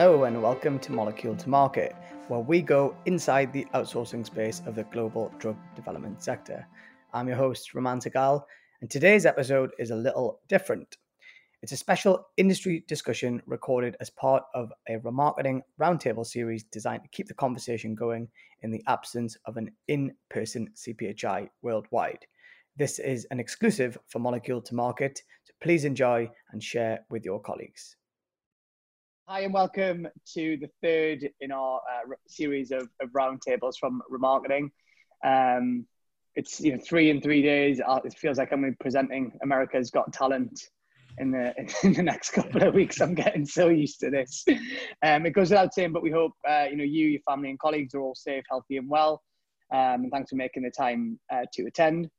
Hello, and welcome to Molecule to Market, where we go inside the outsourcing space of the global drug development sector. I'm your host, Raman Sehgal, and today's episode is a little different. It's a special industry discussion recorded as part of a ramarketing roundtable series designed to keep the conversation going in the absence of an in person CPHI worldwide. This is an exclusive for Molecule to Market, so please enjoy and share with your colleagues. Hi, and welcome to the third in our uh, series of, of roundtables from ramarketing. Um, it's you know three in three days. Uh, it feels like I'm presenting America's Got Talent in the in the next couple of weeks. I'm getting so used to this. Um, it goes without saying, but we hope uh, you know you, your family, and colleagues are all safe, healthy, and well. Um, and thanks for making the time uh, to attend.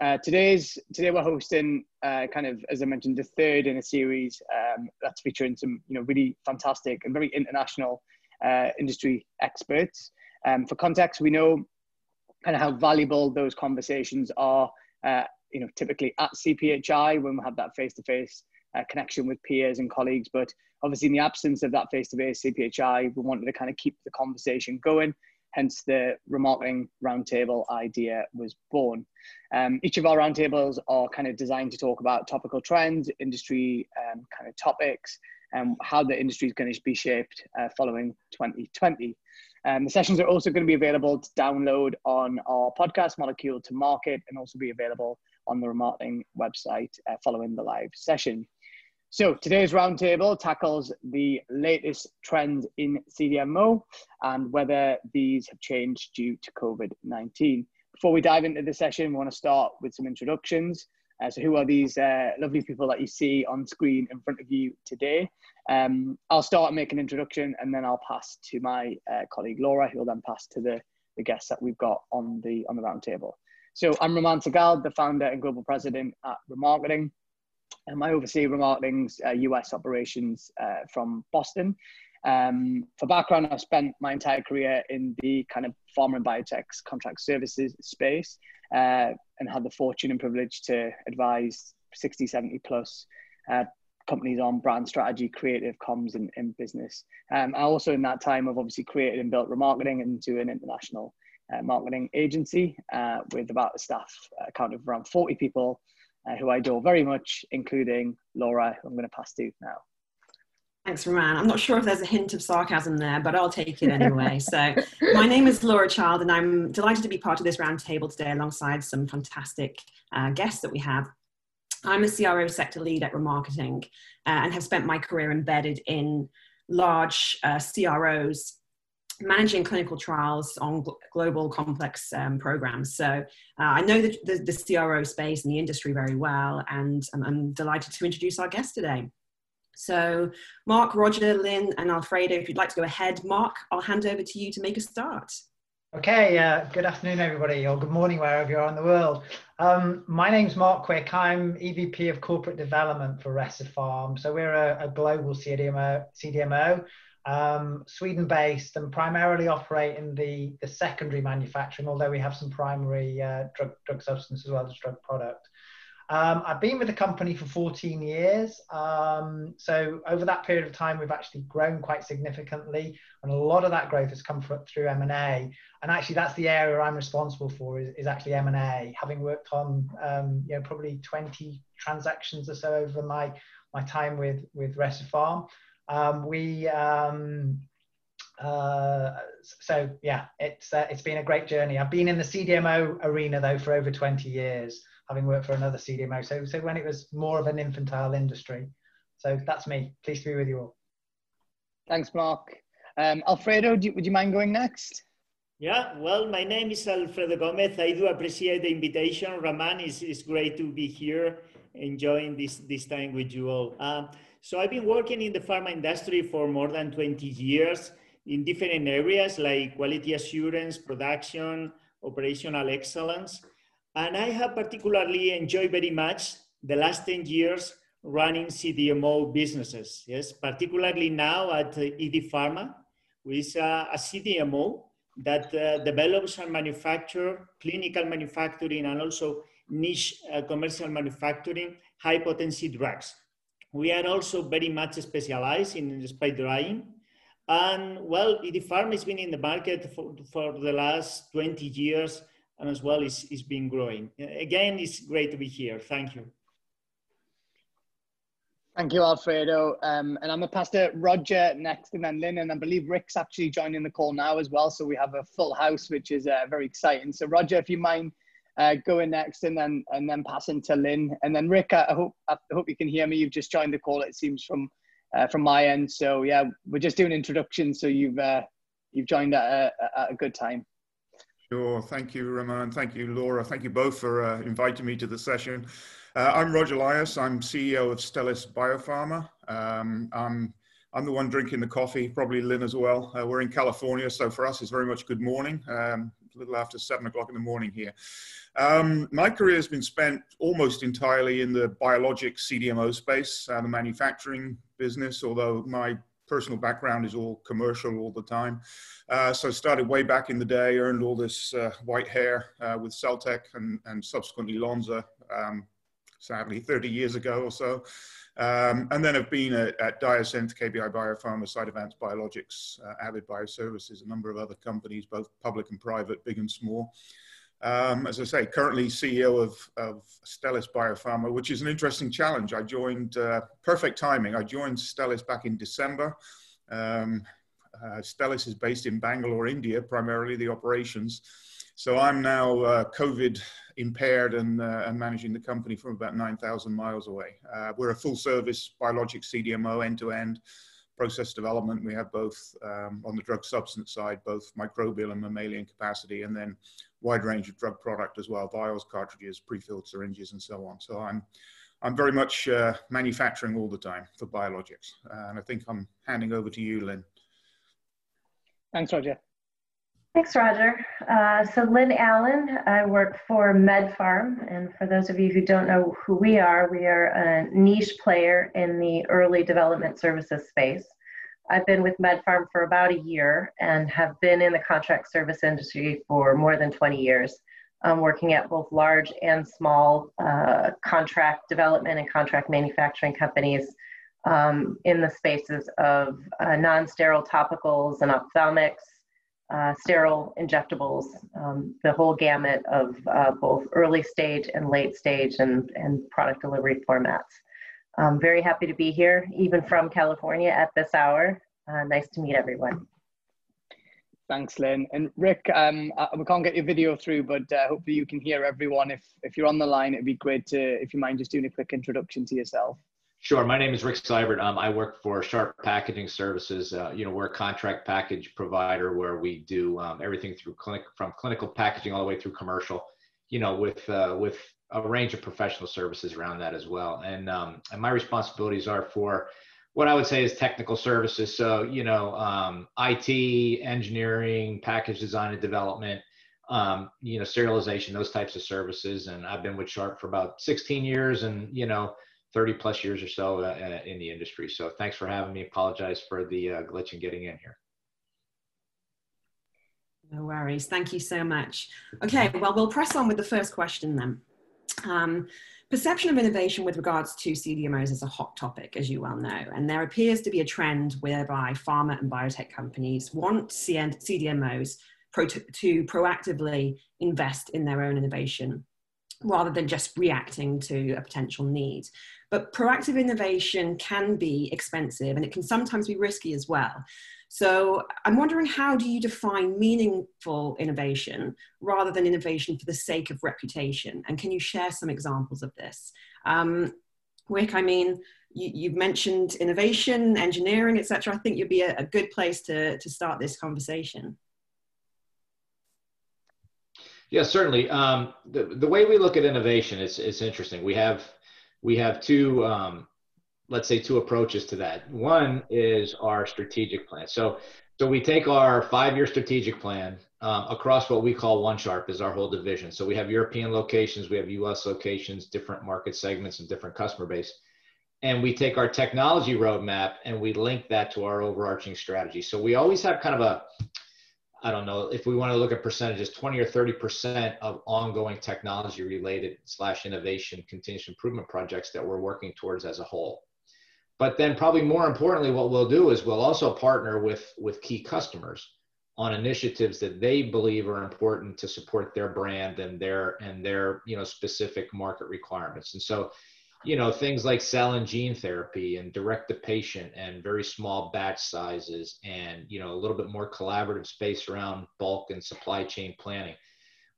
Uh, today's today we're hosting uh, kind of as I mentioned the third in a series um, that's featuring some you know really fantastic and very international uh, industry experts. Um, for context, we know kind of how valuable those conversations are. Uh, you know, typically at CPHI when we have that face-to-face uh, connection with peers and colleagues, but obviously in the absence of that face-to-face CPHI, we wanted to kind of keep the conversation going hence the ramarketing roundtable idea was born. Um, each of our roundtables are kind of designed to talk about topical trends, industry um, kind of topics, and how the industry is going to be shaped uh, following 2020. Um, the sessions are also going to be available to download on our podcast, Molecule to Market, and also be available on the ramarketing website uh, following the live session. So today's roundtable tackles the latest trends in CDMO and whether these have changed due to COVID-19. Before we dive into the session, we want to start with some introductions. Uh, so who are these uh, lovely people that you see on screen in front of you today? Um, I'll start make an introduction and then I'll pass to my uh, colleague Laura, who will then pass to the, the guests that we've got on the, on the roundtable. So I'm Raman Sehgal, the founder and global president at ramarketing. Um, I oversee ramarketing's uh, US operations uh, from Boston. Um, for background, I've spent my entire career in the kind of pharma and biotech's contract services space uh, and had the fortune and privilege to advise 60, 70 plus uh, companies on brand strategy, creative comms, and, and business. Um, I also, in that time, have obviously created and built ramarketing into an international uh, marketing agency uh, with about a staff count of around 40 people uh, who I adore very much, including Laura, who I'm going to pass to now. Thanks, Roman. I'm not sure if there's a hint of sarcasm there, but I'll take it anyway. so, my name is Laura Child, and I'm delighted to be part of this roundtable today alongside some fantastic uh, guests that we have. I'm a CRO sector lead at ramarketing uh, and have spent my career embedded in large uh, CROs managing clinical trials on global complex um, programs. So uh, I know the, the, the, CRO space and the industry very well, and I'm, I'm, delighted to introduce our guest today. So Mark, Roger, Lynn, and Alfredo, if you'd like to go ahead, Mark, I'll hand over to you to make a start. Okay, uh, good afternoon, everybody, or good morning, wherever you are in the world. Um, my name's Mark Quick. I'm EVP of Corporate Development for Recipharm. So we're a, a global CDMO, CDMO um, Sweden based and primarily operate in the, the secondary manufacturing, although we have some primary uh, drug, drug substance as well as drug product. Um, I've been with the company for 14 years. Um, so over that period of time, we've actually grown quite significantly. And a lot of that growth has come through M&A. And actually that's the area I'm responsible for is, is actually M&A, having worked on, um, you know, probably 20 transactions or so over my, my time with, with Recipharm. Um, we um, uh, so yeah, it's uh, it's been a great journey. I've been in the CDMO arena though for over 20 years, having worked for another CDMO. So so when it was more of an infantile industry. So that's me. Pleased to be with you all. Thanks, Mark. Um, Alfredo, you, would you mind going next? Yeah, well, my name is Alfredo Gomez. I do appreciate the invitation. Raman, it's, it's great to be here, enjoying this, this time with you all. Um, so I've been working in the pharma industry for more than 20 years in different areas like quality assurance, production, operational excellence. And I have particularly enjoyed very much the last 10 years running CDMO businesses. Yes, particularly now at Idifarma, which is a, CDMO that uh, develops and manufacture clinical manufacturing and also niche uh, commercial manufacturing high potency drugs we are also very much specialized in spray drying. And well, the farm has been in the market for, for the last 20 years and as well is, is been growing. Again, it's great to be here. Thank you. Thank you, Alfredo. Um, and I'm going to pass to Roger next and then Lynn. And I believe Rick's actually joining the call now as well. So we have a full house, which is uh, very exciting. So, Roger, if you mind uh, going next and then and then passing to Lynn. And then Rick, I hope, I hope you can hear me. You've just joined the call, it seems, from uh, from my end. So, yeah, we're just doing introductions. So you've, uh, you've joined at a, at a good time. Sure. Thank you, Ramon. Thank you, Laura. Thank you both for uh, inviting me to the session. Uh, I'm Roger Elias. I'm CEO of Stelis Biopharma. Um, I'm, I'm the one drinking the coffee, probably Lynn as well. Uh, we're in California, so for us it's very much good morning, um, a little after seven o'clock in the morning here. Um, my career has been spent almost entirely in the biologic CDMO space, uh, the manufacturing business, although my personal background is all commercial all the time. Uh, so started way back in the day, earned all this uh, white hair uh, with Celltech and, and subsequently Lonza, um, sadly 30 years ago or so. Um, and then I've been at, at Diosynth, KBI Biopharma, Cytovance Biologics, uh, Avid Bioservices, a number of other companies, both public and private, big and small. Um, as I say, currently CEO of, of Stelis Biopharma, which is an interesting challenge. I joined, uh, perfect timing, I joined Stelis back in December. Um, uh, Stelis is based in Bangalore, India, primarily the operations. So I'm now uh, COVID impaired and, uh, and, managing the company from about 9,000 miles away. Uh, we're a full service biologic CDMO end to end process development. We have both um, on the drug substance side, both microbial and mammalian capacity, and then wide range of drug product as well, vials, cartridges, pre-filled syringes, and so on. So I'm, I'm very much uh, manufacturing all the time for biologics. Uh, and I think I'm handing over to you, Lynn. Thanks, Roger. Thanks, Roger. Uh, so Lynn Allen, I work for MedPharm. And for those of you who don't know who we are, we are a niche player in the early development services space. I've been with MedPharm for about a year and have been in the contract service industry for more than 20 years, working at both large and small uh, contract development and contract manufacturing companies um, in the spaces of uh, non sterile topicals and ophthalmics, uh, sterile injectables, um, the whole gamut of uh, both early stage and late stage and, and product delivery formats. I'm very happy to be here, even from California at this hour. Uh, nice to meet everyone. Thanks, Lynn. And Rick, um, uh, we can't get your video through, but uh, hopefully you can hear everyone. If, if you're on the line, it'd be great to, if you mind just doing a quick introduction to yourself. Sure. My name is Rick Seibert. Um, I work for Sharp Packaging Services. Uh, you know, we're a contract package provider where we do um, everything through clinic, from clinical packaging all the way through commercial. You know, with uh, with a range of professional services around that as well. And um, and my responsibilities are for what I would say is technical services. So you know, um, IT, engineering, package design and development. Um, you know, serialization, those types of services. And I've been with Sharp for about 16 years, and you know 30 plus years or so uh, uh, in the industry. So thanks for having me. Apologize for the uh, glitch in getting in here. No worries. Thank you so much. Okay, well, we'll press on with the first question then. Um, perception of innovation with regards to CDMOs is a hot topic, as you well know, and there appears to be a trend whereby pharma and biotech companies want CDMOs to proactively invest in their own innovation rather than just reacting to a potential need. But proactive innovation can be expensive and it can sometimes be risky as well. So I'm wondering how do you define meaningful innovation rather than innovation for the sake of reputation? And can you share some examples of this? Um, Rick, I mean, you, have mentioned innovation, engineering, etc. I think you'd be a, a good place to, to start this conversation. Yeah, certainly. Um, the, the way we look at innovation is, is interesting. We have we have two, um, let's say, two approaches to that. One is our strategic plan. So so we take our five-year strategic plan um, across what we call One Sharp is our whole division. So we have European locations, we have U.S. locations, different market segments, and different customer base. And we take our technology roadmap and we link that to our overarching strategy. So we always have kind of a I don't know if we want to look at percentages, 20 or 30% of ongoing technology related slash innovation continuous improvement projects that we're working towards as a whole. but then probably more importantly, what we'll do is we'll also partner with with key customers on initiatives that they believe are important to support their brand and their and their you know specific market requirements. And so, you know, things like cell and gene therapy and direct to patient and very small batch sizes and you know a little bit more collaborative space around bulk and supply chain planning.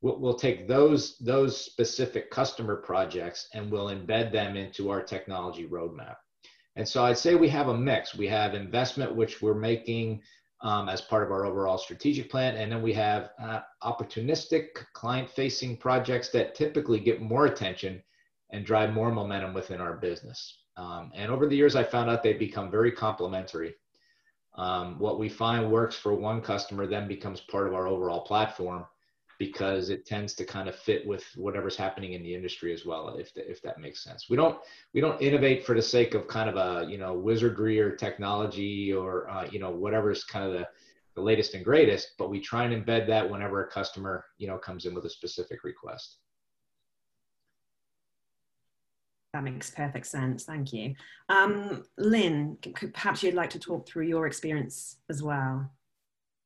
We'll, we'll take those those specific customer projects and we'll embed them into our technology roadmap. And so I'd say we have a mix. We have investment, which we're making um, as part of our overall strategic plan. And then we have uh, opportunistic client facing projects that typically get more attention and drive more momentum within our business. Um, and over the years, I found out they become very complementary. Um, what we find works for one customer then becomes part of our overall platform because it tends to kind of fit with whatever's happening in the industry as well if, the, if that makes sense we don't we don't innovate for the sake of kind of a you know wizardry or technology or uh, you know whatever's kind of the, the latest and greatest but we try and embed that whenever a customer you know comes in with a specific request that makes perfect sense. Thank you. Um, Lynn, perhaps you'd like to talk through your experience as well.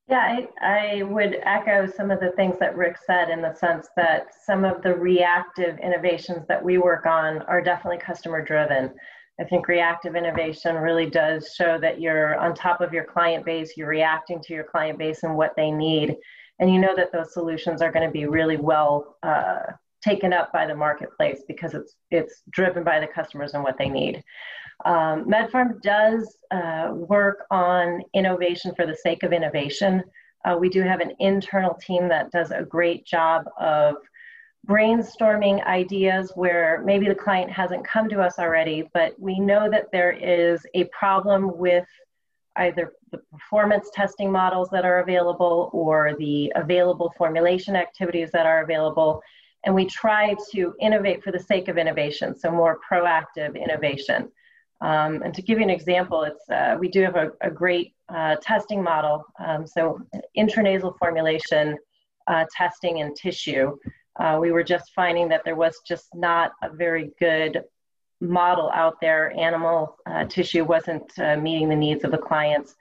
Yeah, I, I would echo some of the things that Rick said in the sense that some of the reactive innovations that we work on are definitely customer driven. I think reactive innovation really does show that you're on top of your client base, you're reacting to your client base and what they need. And you know that those solutions are going to be really well uh, taken up by the marketplace because it's, it's driven by the customers and what they need. Um, MedPharm does uh, work on innovation for the sake of innovation. Uh, we do have an internal team that does a great job of brainstorming ideas where maybe the client hasn't come to us already, but we know that there is a problem with either the performance testing models that are available or the available formulation activities that are available. And we try to innovate for the sake of innovation, so more proactive innovation. Um, and to give you an example, it's, uh, we do have a, a great uh, testing model. Um, so intranasal formulation uh, testing in tissue. Uh, we were just finding that there was just not a very good model out there. Animal uh, tissue wasn't uh, meeting the needs of the clients.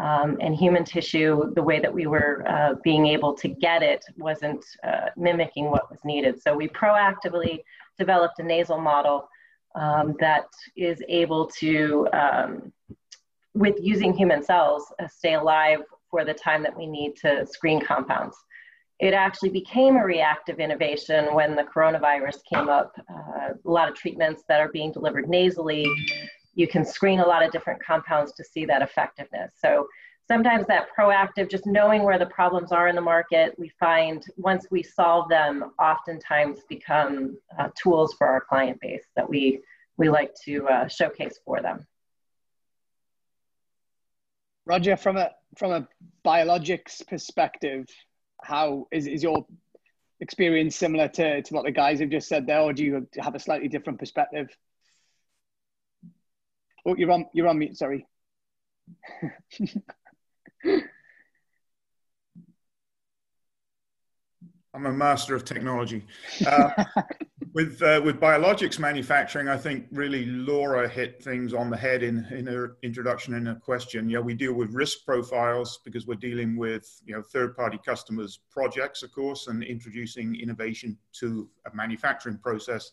Um, and human tissue, the way that we were being able to get it wasn't mimicking what was needed. So we proactively developed a nasal model um, that is able to, um, with using human cells, uh, stay alive for the time that we need to screen compounds. It actually became a reactive innovation when the coronavirus came up. Uh, a lot of treatments that are being delivered nasally, you can screen a lot of different compounds to see that effectiveness. So sometimes that proactive, just knowing where the problems are in the market, we find once we solve them, oftentimes become uh, tools for our client base that we, we like to uh, showcase for them. Roger, from a from a biologics perspective, how is, is your experience similar to, to what the guys have just said there, or do you have a slightly different perspective? Oh, you're on you're on mute. Sorry. I'm a master of technology. Uh, with uh, with biologics manufacturing, I think really Laura hit things on the head in in her introduction in her question. Yeah, we deal with risk profiles because we're dealing with you know third party customers' projects, of course, and introducing innovation to a manufacturing process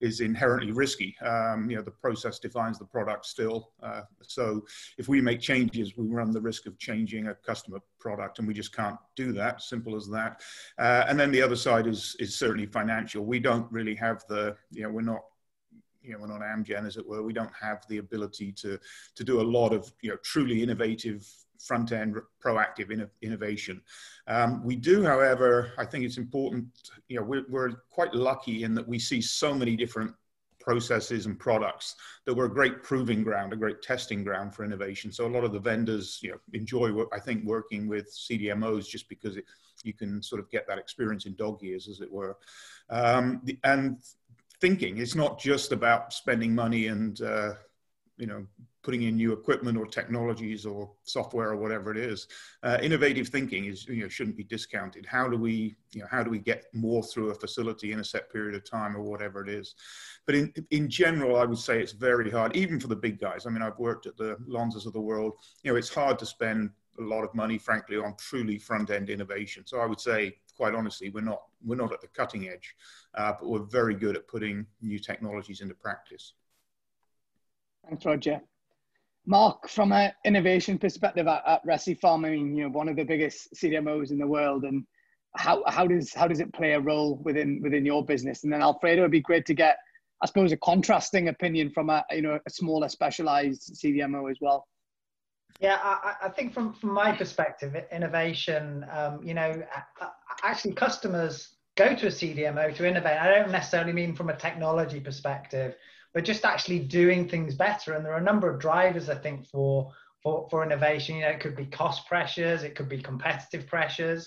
is inherently risky. Um, you know, the process defines the product still. Uh, so if we make changes, we run the risk of changing a customer product, and we just can't do that. Simple as that. Uh, and then the other side is is certainly financial. We don't really have the, you know, we're not you know, we're not Amgen, as it were. We don't have the ability to to do a lot of you know truly innovative front end proactive in, innovation. Um, we do, however, I think it's important, you know, we're, we're quite lucky in that we see so many different processes and products that were a great proving ground, a great testing ground for innovation. So a lot of the vendors, you know, enjoy, I think, working with CDMOs just because it, you can sort of get that experience in dog years, as it were. Um, and thinking, it's not just about spending money and uh, you know, putting in new equipment or technologies or software or whatever it is. Uh, innovative thinking is, you know, shouldn't be discounted. How do we, you know, how do we get more through a facility in a set period of time or whatever it is? But in, in general, I would say it's very hard, even for the big guys. I mean, I've worked at the Lonzas of the world. You know, it's hard to spend a lot of money, frankly, on truly front-end innovation. So I would say, quite honestly, we're not we're not at the cutting edge, uh, but we're very good at putting new technologies into practice. Thanks, Roger. Mark, from an innovation perspective at, at Recipharm, I mean, you know, one of the biggest CDMOs in the world, and how, how does how does it play a role within within your business? And then Alfredo, it'd be great to get, I suppose, a contrasting opinion from a you know a smaller specialized CDMO as well. Yeah, I, I think from from my perspective, innovation, um, you know, actually customers go to a CDMO to innovate. I don't necessarily mean from a technology perspective but just actually doing things better. And there are a number of drivers, I think, for for, for innovation. You know, it could be cost pressures, it could be competitive pressures.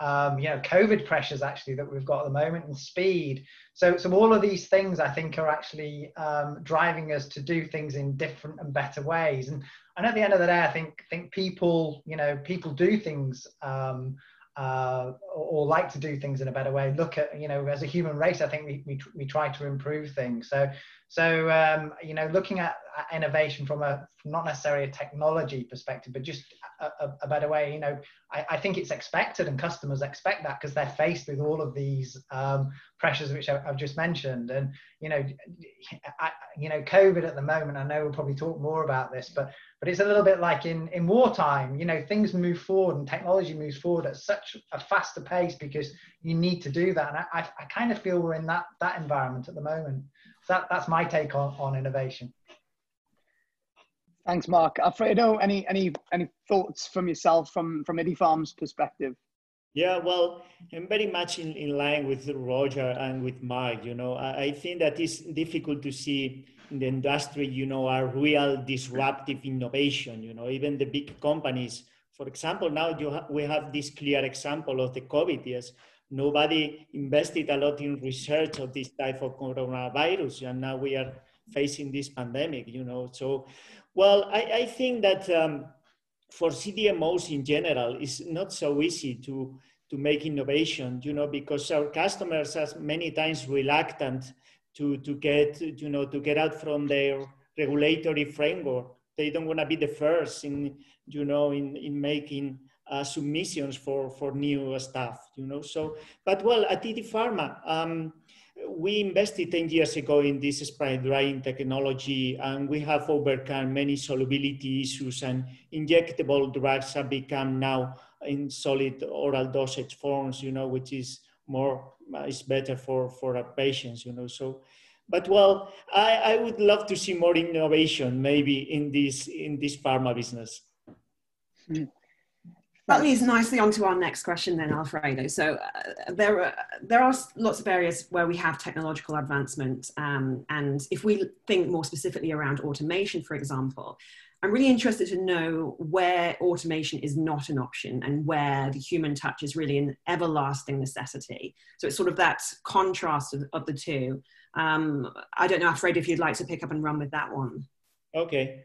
Um, you know, COVID pressures actually that we've got at the moment and speed. So, so all of these things I think are actually um, driving us to do things in different and better ways. And, and at the end of the day, I think think people, you know, people do things um, uh, or, like to do things in a better way. Look at, you know, as a human race, I think we, we, we try to improve things. So, so um, you know, looking at, at, innovation from a from not necessarily a technology perspective, but just a, a, a better way. You know, I, I, think it's expected, and customers expect that because they're faced with all of these um, pressures which I, have just mentioned. And you know, I, you know, COVID at the moment. I know we'll probably talk more about this, but but it's a little bit like in in wartime you know things move forward and technology moves forward at such a faster pace because you need to do that and i, I kind of feel we're in that that environment at the moment so that, that's my take on, on innovation thanks mark alfredo any any any thoughts from yourself from from Idifarma's perspective yeah, well, I'm very much in, in line with Roger and with Mark. You know, I, I think that it's difficult to see in the industry, you know, a real disruptive innovation. You know, even the big companies. For example, now you ha- we have this clear example of the COVID. Yes, nobody invested a lot in research of this type of coronavirus, and now we are facing this pandemic. You know, so well, I, I think that um, for CDMOs in general, it's not so easy to to make innovation. You know, because our customers are many times reluctant to, to get, you know, to get out from their regulatory framework. They don't want to be the first in, you know, in, in making uh, submissions for, for new stuff, you know. So, but well, at Idifarma, um, we invested 10 years ago in this spray drying technology and we have overcome many solubility issues and injectable drugs have become now in solid oral dosage forms, you know, which is more uh, is better for for our patients you know so but well I, I would love to see more innovation maybe in this in this pharma business mm. That leads nicely onto our next question then alfredo so uh, there are there are lots of areas where we have technological advancement um, and if we think more specifically around automation for example I'm really interested to know where automation is not an option and where the human touch is really an everlasting necessity. So it's sort of that contrast of, of the two. Um, I don't know, Alfred, if you'd like to pick up and run with that one. Okay.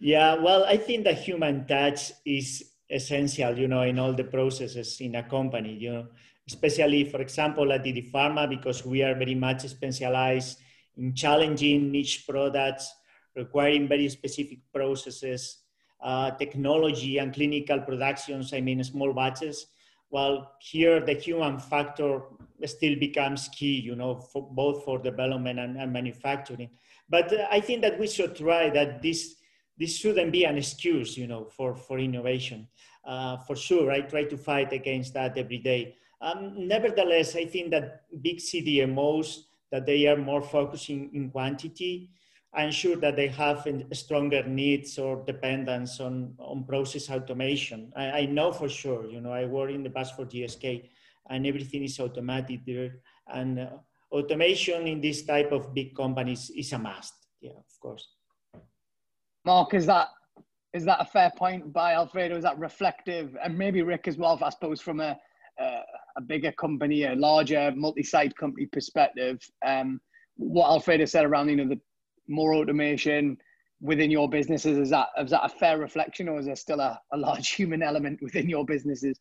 Yeah, well, I think the human touch is essential, you know, in all the processes in a company, you know, especially, for example, at Idifarma, because we are very much specialized in challenging niche products requiring very specific processes, uh, technology and clinical productions, I mean small batches. Well, here the human factor still becomes key, you know, for both for development and, and manufacturing. But uh, I think that we should try that this this shouldn't be an excuse, you know, for for innovation. Uh, for sure, I try to fight against that every day. Um, nevertheless, I think that big CDMOs that they are more focusing in quantity I'm sure that they have stronger needs or dependence on, on process automation. I, I, know for sure, you know, I work in the past for GSK and everything is automated there. And uh, automation in this type of big companies is a must. Yeah, of course. Mark, is that is that a fair point by Alfredo? Is that reflective? And maybe Rick as well, I suppose, from a, a, a bigger company, a larger multi-site company perspective. Um, what Alfredo said around, you know, the more automation, within your businesses. Is that is that a fair reflection, or is there still a, a large human element within your businesses?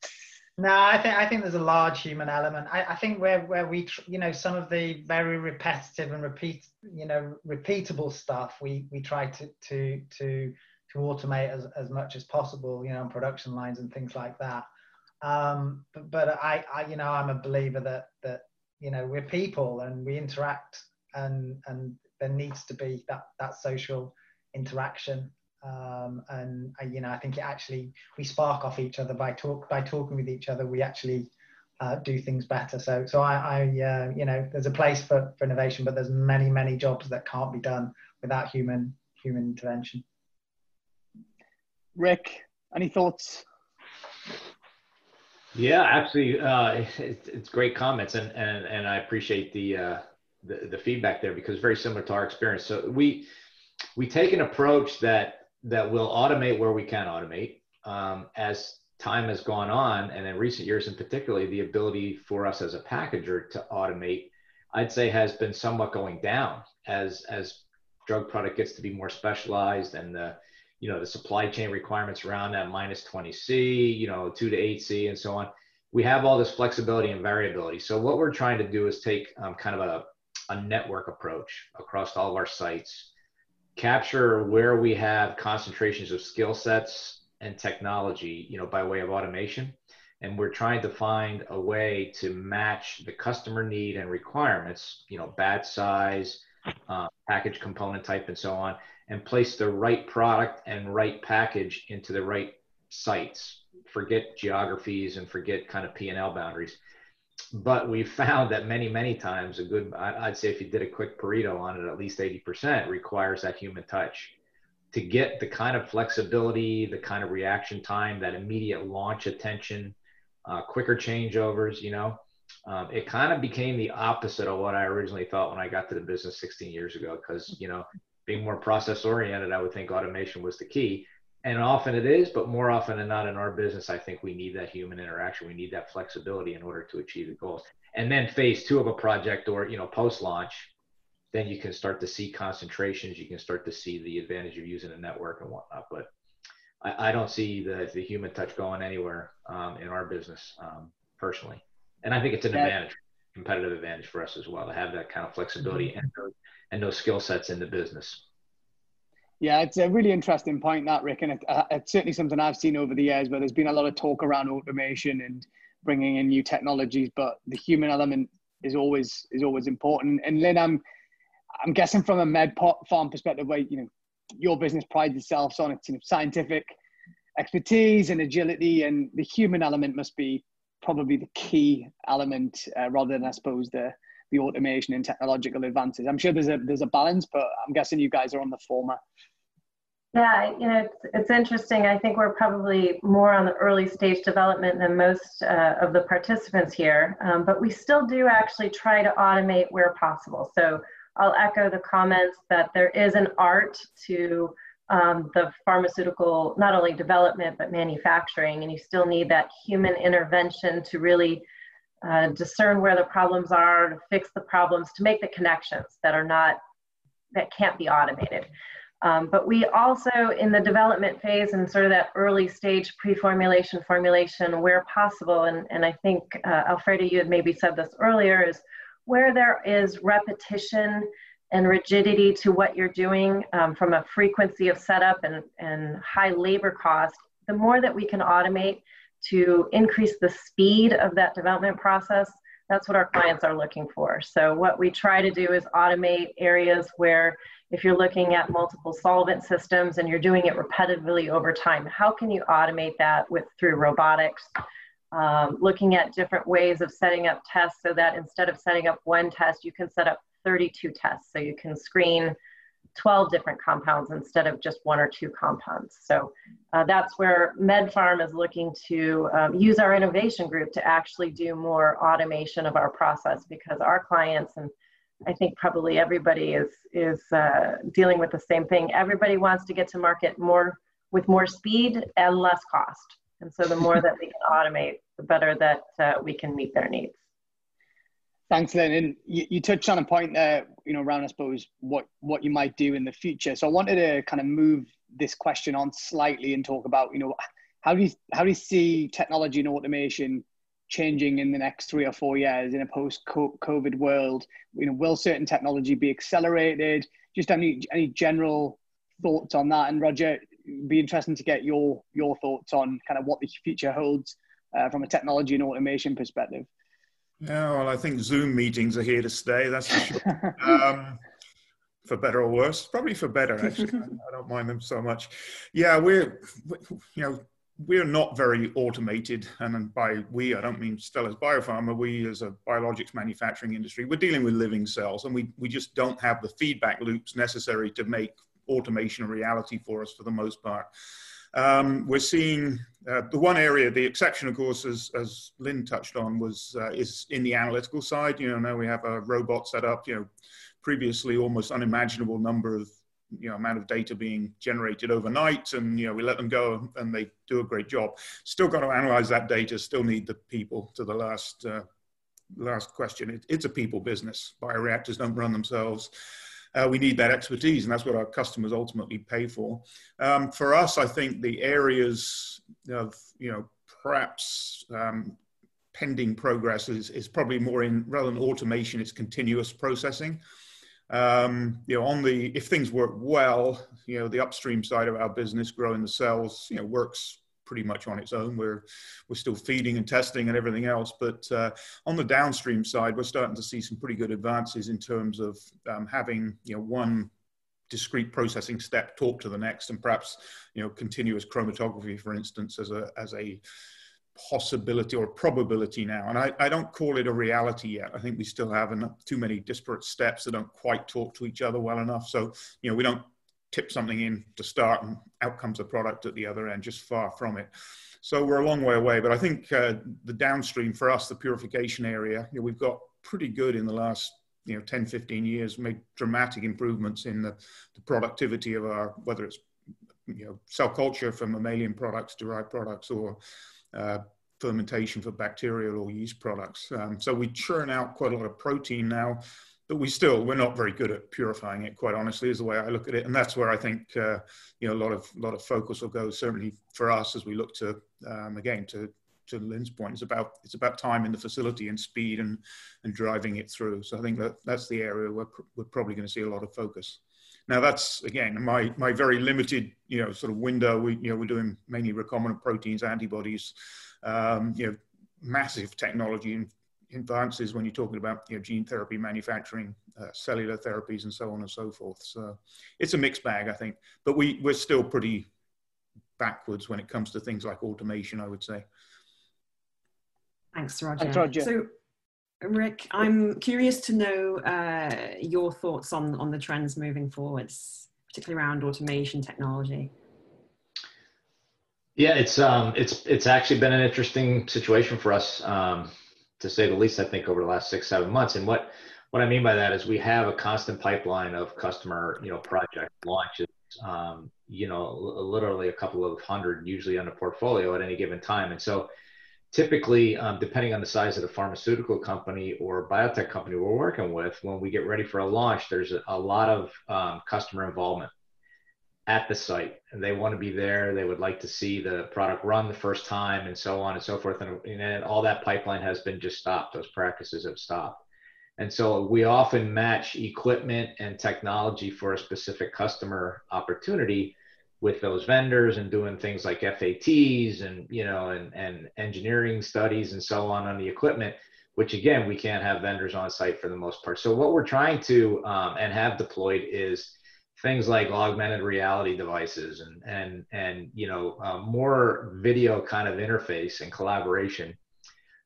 No, I think I think there's a large human element. I, I think where where we you know some of the very repetitive and repeat you know repeatable stuff we we try to to to to automate as, as much as possible you know on production lines and things like that. Um, but, but I, I you know I'm a believer that that you know we're people and we interact and and there needs to be that that social interaction um, and uh, you know I think it actually we spark off each other by talk by talking with each other we actually uh, do things better. So so I, I uh, you know there's a place for, for innovation but there's many many jobs that can't be done without human human intervention. Rick any thoughts? Yeah absolutely. Uh, it's, it's great comments and and and I appreciate the uh, the, the feedback there because very similar to our experience. So we we take an approach that that we'll automate where we can automate. Um, as time has gone on, and in recent years in particularly, the ability for us as a packager to automate, I'd say, has been somewhat going down as as drug product gets to be more specialized and the you know the supply chain requirements around that minus 20c you know 2 to 8c and so on we have all this flexibility and variability so what we're trying to do is take um, kind of a, a network approach across all of our sites capture where we have concentrations of skill sets and technology, you know, by way of automation. And we're trying to find a way to match the customer need and requirements, you know, batch size, uh, package component type, and so on, and place the right product and right package into the right sites. Forget geographies and forget kind of P&L boundaries but we found that many many times a good i'd say if you did a quick pareto on it at least 80% requires that human touch. To get the kind of flexibility the kind of reaction time that immediate launch attention uh, quicker changeovers you know um, it kind of became the opposite of what i originally thought when i got to the business 16 years ago because you know being more process oriented i would think automation was the key and often it is, but more often than not in our business, I think we need that human interaction. We need that flexibility in order to achieve the goals. And then phase two of a project or, you know, post launch, then you can start to see concentrations. You can start to see the advantage of using a network and whatnot. But I, I don't see the, the human touch going anywhere um, in our business um, personally. And I think it's an yeah. advantage, competitive advantage for us as well to have that kind of flexibility mm-hmm. and, those, and those skill sets in the business. Yeah, it's a really interesting point, that Rick, and it, uh, it's certainly something I've seen over the years where there's been a lot of talk around automation and bringing in new technologies, but the human element is always is always important. And Lynn, I'm I'm guessing from a med farm perspective, where you know your business prides itself on its you know, scientific expertise and agility, and the human element must be probably the key element uh, rather than I suppose the the automation and technological advances. I'm sure there's a there's a balance, but I'm guessing you guys are on the former. Yeah, you know, it's, it's interesting. I think we're probably more on the early stage development than most uh, of the participants here, um, but we still do actually try to automate where possible. So I'll echo the comments that there is an art to um, the pharmaceutical, not only development, but manufacturing, and you still need that human intervention to really uh, discern where the problems are, to fix the problems, to make the connections that are not, that can't be automated. Um, but we also, in the development phase and sort of that early stage pre-formulation, formulation, where possible, and, and I think uh, Alfredo, you had maybe said this earlier, is where there is repetition and rigidity to what you're doing um, from a frequency of setup and, and high labor cost, the more that we can automate to increase the speed of that development process, that's what our clients are looking for. So what we try to do is automate areas where if you're looking at multiple solvent systems and you're doing it repetitively over time, how can you automate that with through robotics? Um, looking at different ways of setting up tests so that instead of setting up one test, you can set up 32 tests. So you can screen 12 different compounds instead of just one or two compounds. So uh, that's where MedPharm is looking to um, use our innovation group to actually do more automation of our process because our clients and I think probably everybody is is uh, dealing with the same thing. Everybody wants to get to market more with more speed and less cost. And so the more that we can automate, the better that uh, we can meet their needs. Thanks, Lynn. And you, you, touched on a point there, you know, around, I suppose, what, what you might do in the future. So I wanted to kind of move this question on slightly and talk about, you know, how do you, how do you see technology and automation changing in the next three or four years in a post-COVID world? You know, will certain technology be accelerated? Just any any general thoughts on that? And Roger, be interesting to get your your thoughts on kind of what the future holds uh, from a technology and automation perspective. Yeah, well, I think Zoom meetings are here to stay. That's for sure. um, for better or worse, probably for better. Actually, I don't mind them so much. Yeah, we're, you know, we're not very automated, and by we, I don't mean Stelis Biopharma. We, as a biologics manufacturing industry, we're dealing with living cells, and we we just don't have the feedback loops necessary to make automation a reality for us for the most part. Um, we're seeing uh, the one area, the exception, of course, as, as Lynn touched on, was uh, is in the analytical side. You know, now we have a robot set up. You know, previously almost unimaginable number of you know amount of data being generated overnight and you know we let them go and they do a great job. Still got to analyze that data still need the people to the last uh, last question. It, it's a people business. Bioreactors don't run themselves. Uh, we need that expertise and that's what our customers ultimately pay for. Um, for us i think the areas of you know perhaps um, pending progress is, is probably more in rather than automation it's continuous processing um, you know, on the if things work well, you know, the upstream side of our business, growing the cells, you know, works pretty much on its own. We're we're still feeding and testing and everything else, but uh, on the downstream side, we're starting to see some pretty good advances in terms of um, having you know one discrete processing step talk to the next, and perhaps you know continuous chromatography, for instance, as a as a possibility or probability now. And I, I don't call it a reality yet. I think we still have enough, too many disparate steps that don't quite talk to each other well enough. So, you know, we don't tip something in to start and out comes a product at the other end, just far from it. So we're a long way away. But I think uh, the downstream for us, the purification area, you know, we've got pretty good in the last you know 10 15 years made dramatic improvements in the, the productivity of our whether it's you know cell culture from mammalian products derived products or uh, fermentation for bacterial or yeast products. Um, so we churn out quite a lot of protein now, but we still we're not very good at purifying it. Quite honestly, is the way I look at it, and that's where I think uh, you know a lot of lot of focus will go. Certainly for us as we look to um, again to to Lynn's point, it's about it's about time in the facility and speed and and driving it through. So I think that that's the area where we're probably going to see a lot of focus. Now that's again my my very limited you know sort of window. We you know we're doing mainly recombinant proteins, antibodies, um, you know massive technology advances when you're talking about you know gene therapy manufacturing, uh, cellular therapies, and so on and so forth. So it's a mixed bag, I think. But we we're still pretty backwards when it comes to things like automation. I would say. Thanks, Roger. Thanks, Roger. So Rick, I'm curious to know uh, your thoughts on, on the trends moving forwards, particularly around automation technology. Yeah, it's um, it's it's actually been an interesting situation for us, um, to say the least. I think over the last six seven months, and what what I mean by that is we have a constant pipeline of customer you know project launches. Um, you know, literally a couple of hundred usually on the portfolio at any given time, and so typically, um, depending on the size of the pharmaceutical company or biotech company we're working with, when we get ready for a launch, there's a, a lot of um, customer involvement at the site and they want to be there. They would like to see the product run the first time and so on and so forth. And, and all that pipeline has been just stopped. Those practices have stopped. And so we often match equipment and technology for a specific customer opportunity with those vendors and doing things like FATs and you know and and engineering studies and so on on the equipment, which again we can't have vendors on site for the most part. So what we're trying to um, and have deployed is things like augmented reality devices and and and you know uh, more video kind of interface and collaboration.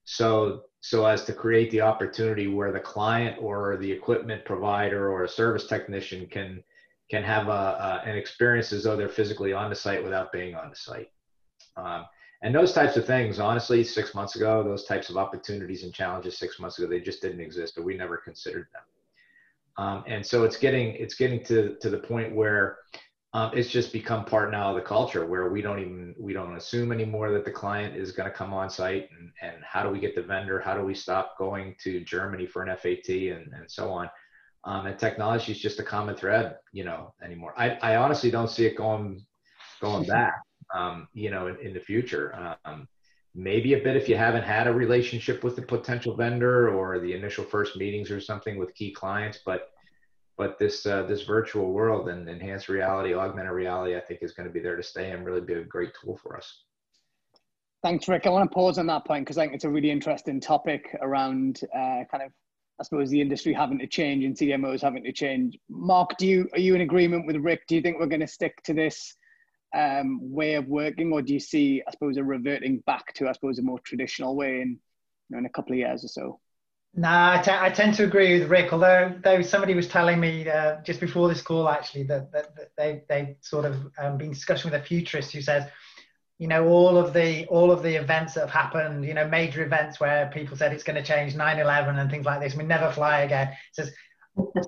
So so as to create the opportunity where the client or the equipment provider or a service technician can can have a, a, an experience as though they're physically on the site without being on the site. Um, and those types of things, honestly, six months ago, those types of opportunities and challenges six months ago, they just didn't exist, or we never considered them. Um, and so it's getting it's getting to to the point where um, it's just become part now of the culture where we don't even we don't assume anymore that the client is going to come on site and, and how do we get the vendor how do we stop going to germany for an fat and, and so on um, and technology is just a common thread you know anymore i, I honestly don't see it going going back um, you know in, in the future um, maybe a bit if you haven't had a relationship with the potential vendor or the initial first meetings or something with key clients but but this uh, this virtual world and enhanced reality, augmented reality, I think is going to be there to stay and really be a great tool for us. Thanks, Rick. I want to pause on that point because I think it's a really interesting topic around uh, kind of, I suppose, the industry having to change and CDMOs having to change. Mark, do you are you in agreement with Rick? Do you think we're going to stick to this um, way of working, or do you see, I suppose, a reverting back to, I suppose, a more traditional way in you know, in a couple of years or so? No, I, t- I tend to agree with Rick. Although, though somebody was telling me uh, just before this call, actually, that, that, that they they sort of um, been discussing with a futurist who says, you know, all of the all of the events that have happened, you know, major events where people said it's going to change, 9/11 and things like this, we never fly again. it says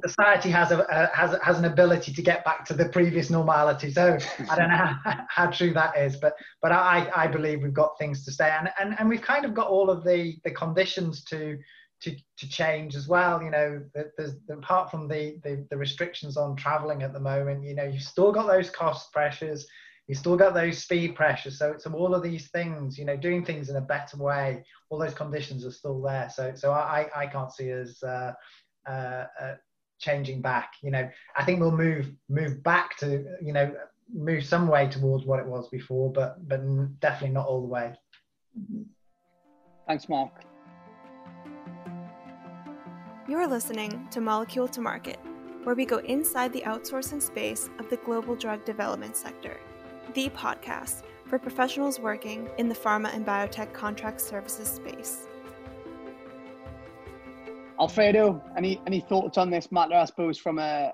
society has a, a, has has an ability to get back to the previous normality. So I don't know how, how true that is, but but I I believe we've got things to stay and and and we've kind of got all of the the conditions to to, to change as well. You know, there's apart from the, the, the restrictions on traveling at the moment, you know, you've still got those cost pressures, you've still got those speed pressures. So so all of these things, you know, doing things in a better way, all those conditions are still there. So so I I can't see us uh, uh, uh, changing back. You know, I think we'll move move back to you know move some way towards what it was before, but but definitely not all the way. Thanks, Mark. You're listening to Molecule to Market, where we go inside the outsourcing space of the global drug development sector, the podcast for professionals working in the pharma and biotech contract services space. Alfredo, any any thoughts on this matter? I suppose from a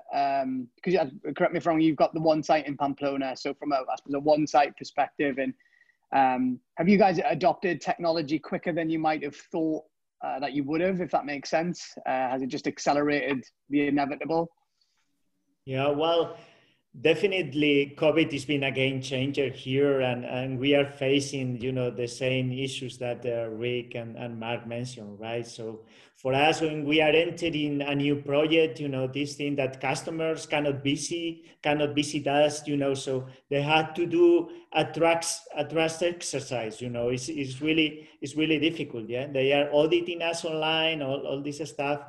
because um, correct me if I'm wrong, you've got the one site in Pamplona, so from a I suppose a one site perspective, and um, have you guys adopted technology quicker than you might have thought uh, that you would have, if that makes sense? Uh, has it just accelerated the inevitable? Yeah, well, definitely COVID has been a game changer here, and, and we are facing, you know, the same issues that uh, Rick and, and Mark mentioned, right? So for us, when we are entering a new project, you know, this thing that customers cannot visit, cannot visit us, you know, so they had to do a trust, a trust exercise, you know, it's, it's really, it's really difficult, yeah? They are auditing us online, all, all this stuff.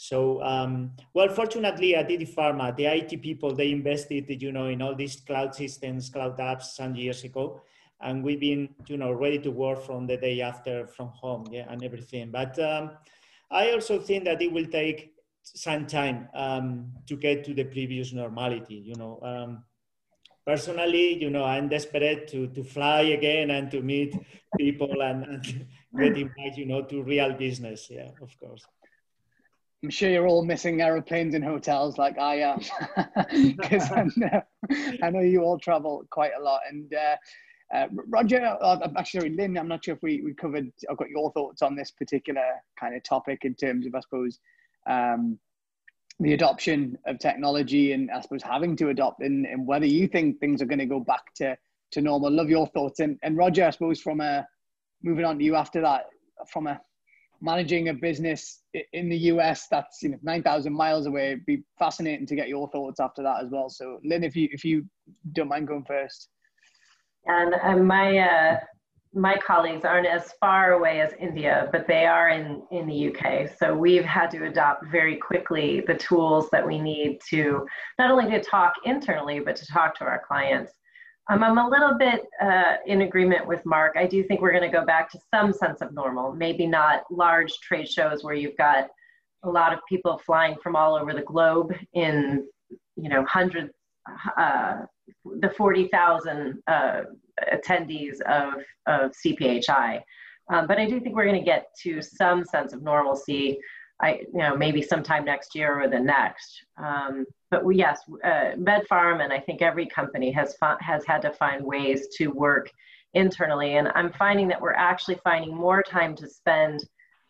So, um, well, fortunately at Idifarma, the IT people, they invested, you know, in all these cloud systems, cloud apps some years ago. And we've been, you know, ready to work from the day after from home, yeah, and everything. But um, I also think that it will take some time um, to get to the previous normality, you know. Um, personally, you know, I'm desperate to, to fly again and to meet people and, and get invited, you know, to real business. Yeah, of course. I'm sure you're all missing aeroplanes and hotels like I am, because I, know, I know you all travel quite a lot. And uh, uh, Roger, uh, actually, sorry, Lynn, I'm not sure if we, we covered, I've got your thoughts on this particular kind of topic in terms of, I suppose, um, the adoption of technology and I suppose having to adopt and, and whether you think things are going to go back to, to normal. Love your thoughts. And, and Roger, I suppose, from a moving on to you after that, from a managing a business in the US that's you know 9,000 miles away. It'd be fascinating to get your thoughts after that as well. So, Lynn, if you if you don't mind going first. And uh, my uh, my colleagues aren't as far away as India, but they are in in the UK. So we've had to adopt very quickly the tools that we need to not only to talk internally, but to talk to our clients. Um, I'm a little bit uh, in agreement with Mark. I do think we're going to go back to some sense of normal, maybe not large trade shows where you've got a lot of people flying from all over the globe in, you know, hundreds, uh, the 40,000 uh, attendees of, of CPHI. Um, but I do think we're going to get to some sense of normalcy I, you know, maybe sometime next year or the next. Um, but we, yes, uh, MedPharm and I think every company has has had to find ways to work internally, and I'm finding that we're actually finding more time to spend,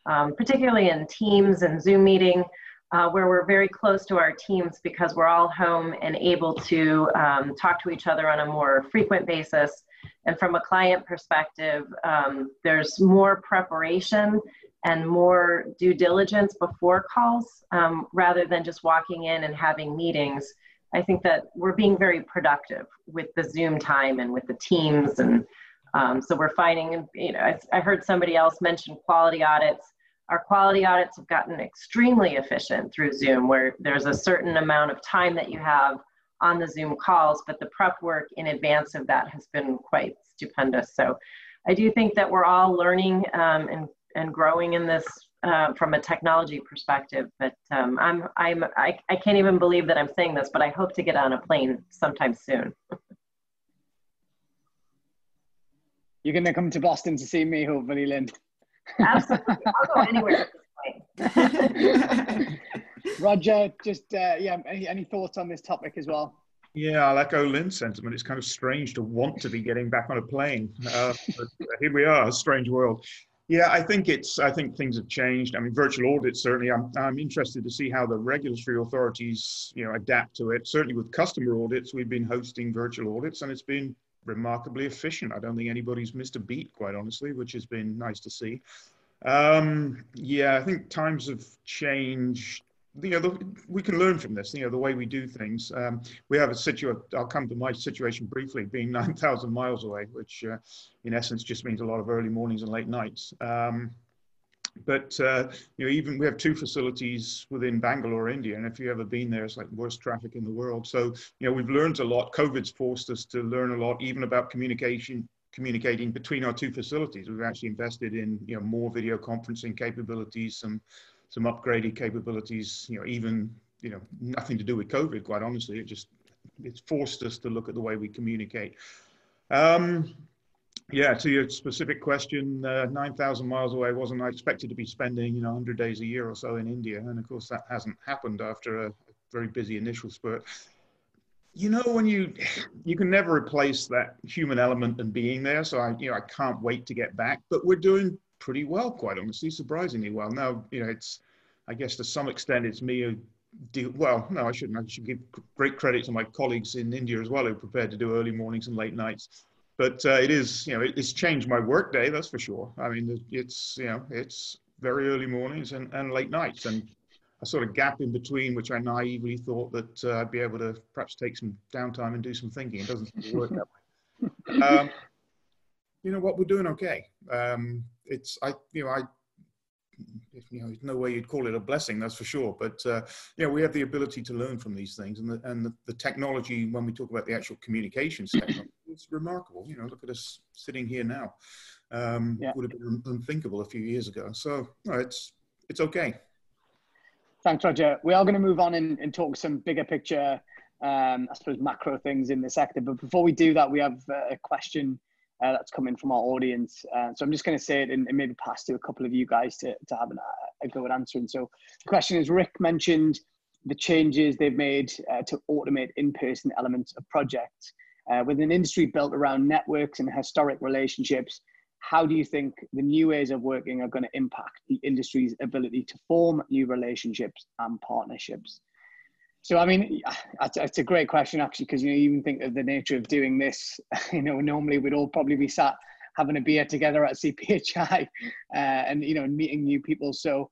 um, particularly in Teams and Zoom meeting, uh, where we're very close to our teams because we're all home and able to um, talk to each other on a more frequent basis. And from a client perspective, um, there's more preparation and more due diligence before calls um, rather than just walking in and having meetings. I think that we're being very productive with the Zoom time and with the teams. And um, so we're finding, you know, I, I heard somebody else mention quality audits our quality audits have gotten extremely efficient through Zoom, where there's a certain amount of time that you have on the Zoom calls, but the prep work in advance of that has been quite stupendous. So I do think that we're all learning um, and, and growing in this uh, from a technology perspective. But um, I'm, I'm, I, I can't even believe that I'm saying this, but I hope to get on a plane sometime soon. You're going to come to Boston to see me, hopefully, Lynn. Absolutely. I'll go anywhere at this point. Roger, just uh, yeah, any, any thoughts on this topic as well? Yeah, I'll echo Lynn's sentiment. It's kind of strange to want to be getting back on a plane. Uh, but here we are, a strange world. Yeah, I think it's. I think things have changed. I mean, virtual audits certainly. I'm. I'm interested to see how the regulatory authorities, you know, adapt to it. Certainly with customer audits, we've been hosting virtual audits, and it's been remarkably efficient. I don't think anybody's missed a beat, quite honestly, which has been nice to see. Um, yeah, I think times have changed. You know, the, we can learn from this. You know, the way we do things. Um, we have a situation. I'll come to my situation briefly. Being nine thousand miles away, which uh, in essence just means a lot of early mornings and late nights. Um, but uh, you know, even we have two facilities within Bangalore, India, and if you've ever been there, it's like worst traffic in the world. So you know, we've learned a lot. COVID's forced us to learn a lot, even about communication, communicating between our two facilities. We've actually invested in you know more video conferencing capabilities, some some upgraded capabilities. You know, even you know nothing to do with COVID. Quite honestly, it just it's forced us to look at the way we communicate. Um, yeah, to your specific question, uh, 9,000 miles away wasn't I expected to be spending, you know, 100 days a year or so in India. And of course, that hasn't happened after a very busy initial spurt. You know, when you, you can never replace that human element and being there. So I, you know, I can't wait to get back, but we're doing pretty well, quite honestly, surprisingly well. Now, you know, it's, I guess to some extent it's me who deal, well, no, I shouldn't. I should give great credit to my colleagues in India as well who are prepared to do early mornings and late nights but uh, it is you know it's changed my workday that's for sure i mean it's you know it's very early mornings and, and late nights and a sort of gap in between which i naively thought that uh, i'd be able to perhaps take some downtime and do some thinking it doesn't work that way um, you know what we're doing okay um, it's i you know i you know, no way you'd call it a blessing, that's for sure. But uh, you know, we have the ability to learn from these things, and the, and the, the technology. When we talk about the actual communications technology, it's remarkable. You know, look at us sitting here now. Um, yeah. Would have been unthinkable a few years ago. So no, it's it's okay. Thanks, Roger. We are going to move on and, and talk some bigger picture, um, I suppose, macro things in the sector. But before we do that, we have a question uh, that's coming from our audience. Uh, so I'm just going to say it and, and, maybe pass to a couple of you guys to, to have an, a go at answering. So the question is Rick mentioned the changes they've made uh, to automate in person elements of projects. Uh, with an industry built around networks and historic relationships, how do you think the new ways of working are going to impact the industry's ability to form new relationships and partnerships? So, I mean, it's a great question actually, because you know, even think of the nature of doing this. You know, normally we'd all probably be sat having a beer together at CPHI, uh, and you know, meeting new people. So,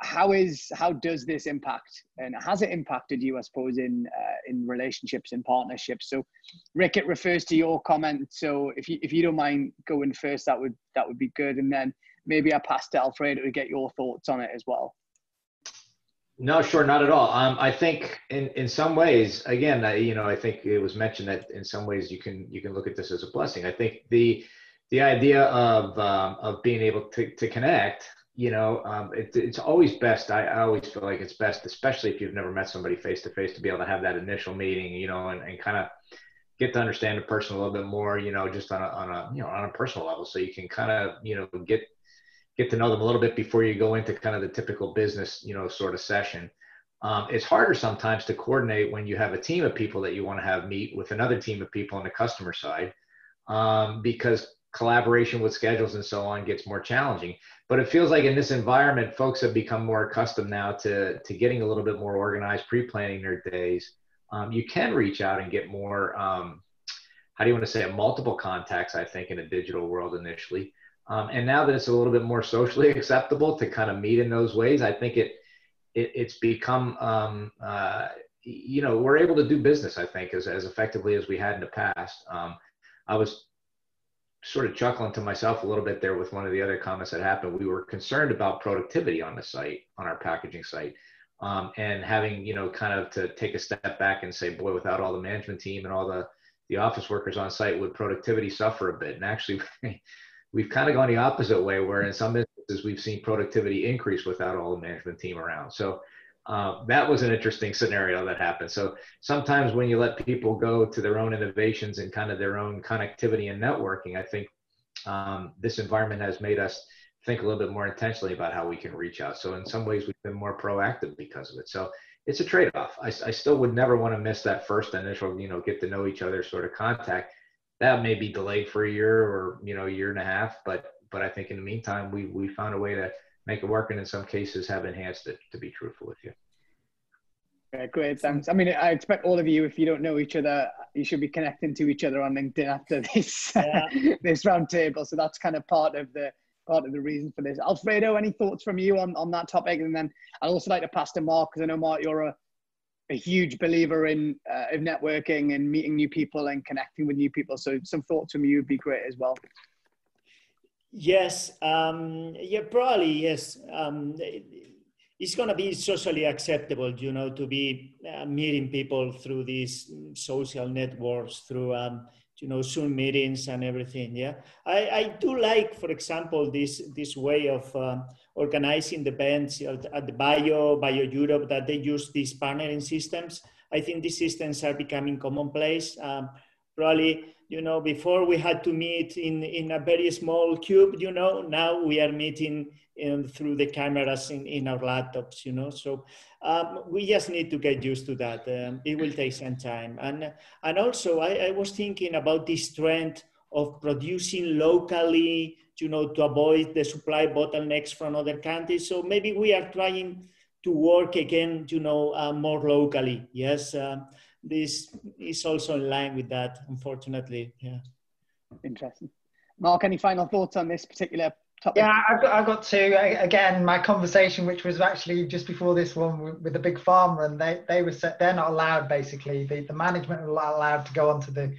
how is how does this impact and has it impacted you i suppose in uh, in relationships and partnerships so rick it refers to your comment so if you if you don't mind going first that would that would be good and then maybe i pass to alfredo to get your thoughts on it as well no sure not at all um, i think in in some ways again I, you know i think it was mentioned that in some ways you can you can look at this as a blessing i think the the idea of um, of being able to, to connect you know, um, it, it's always best. I, I, always feel like it's best, especially if you've never met somebody face to face, to be able to have that initial meeting, you know, and, and kind of get to understand the person a little bit more, you know, just on a, on a, you know, on a personal level. So you can kind of, you know, get, get to know them a little bit before you go into kind of the typical business, you know, sort of session. Um, it's harder sometimes to coordinate when you have a team of people that you want to have meet with another team of people on the customer side um, because collaboration with schedules and so on gets more challenging. But it feels like in this environment, folks have become more accustomed now to, to getting a little bit more organized, pre-planning their days. Um, you can reach out and get more, um, how do you want to say it, multiple contacts, I think, in a digital world initially. Um, and now that it's a little bit more socially acceptable to kind of meet in those ways, I think it, it it's become, um, uh, you know, we're able to do business, I think, as, as effectively as we had in the past. Um, I was sort of chuckling to myself a little bit there with one of the other comments that happened. We were concerned about productivity on the site, on our packaging site. Um, and having, you know, kind of to take a step back and say, boy, without all the management team and all the, the office workers on site, would productivity suffer a bit? And actually, we've kind of gone the opposite way, where in some instances we've seen productivity increase without all the management team around. So uh, that was an interesting scenario that happened. So sometimes when you let people go to their own innovations and kind of their own connectivity and networking, I think um, this environment has made us think a little bit more intentionally about how we can reach out. So in some ways, we've been more proactive because of it. So it's a trade-off. I, I still would never want to miss that first initial, you know, get to know each other sort of contact. That may be delayed for a year or you know, a year and a half, but but I think in the meantime, we we found a way to make it work and in some cases have enhanced it to be truthful with you. Okay, great, thanks. I mean, I expect all of you, if you don't know each other, you should be connecting to each other on LinkedIn after this yeah. this roundtable. So that's kind of part of the part of the reason for this. Alfredo, any thoughts from you on, on that topic? And then I'd also like to pass to Mark because I know Mark, you're a, a huge believer in uh, in networking and meeting new people and connecting with new people. So some thoughts from you would be great as well. Yes, um, yeah, probably yes. Um, it's going to be socially acceptable, you know, to be uh, meeting people through these social networks, through um, you know Zoom meetings and everything. Yeah, I, I do like, for example, this this way of uh, organizing the events at the Bio Bio Europe that they use these partnering systems. I think these systems are becoming commonplace. Um, probably you know before we had to meet in in a very small cube you know now we are meeting in, through the cameras in, in our laptops you know so um, we just need to get used to that um, it will take some time and and also I, I was thinking about this trend of producing locally you know to avoid the supply bottlenecks from other countries so maybe we are trying to work again you know uh, more locally yes uh, this is also in line with that, unfortunately. Yeah. Interesting. Mark, any final thoughts on this particular topic? Yeah, I've got, I've got to, again, my conversation, which was actually just before this one with the big pharma, and they, they were set, they're not allowed basically, the, the management are not allowed to go onto the,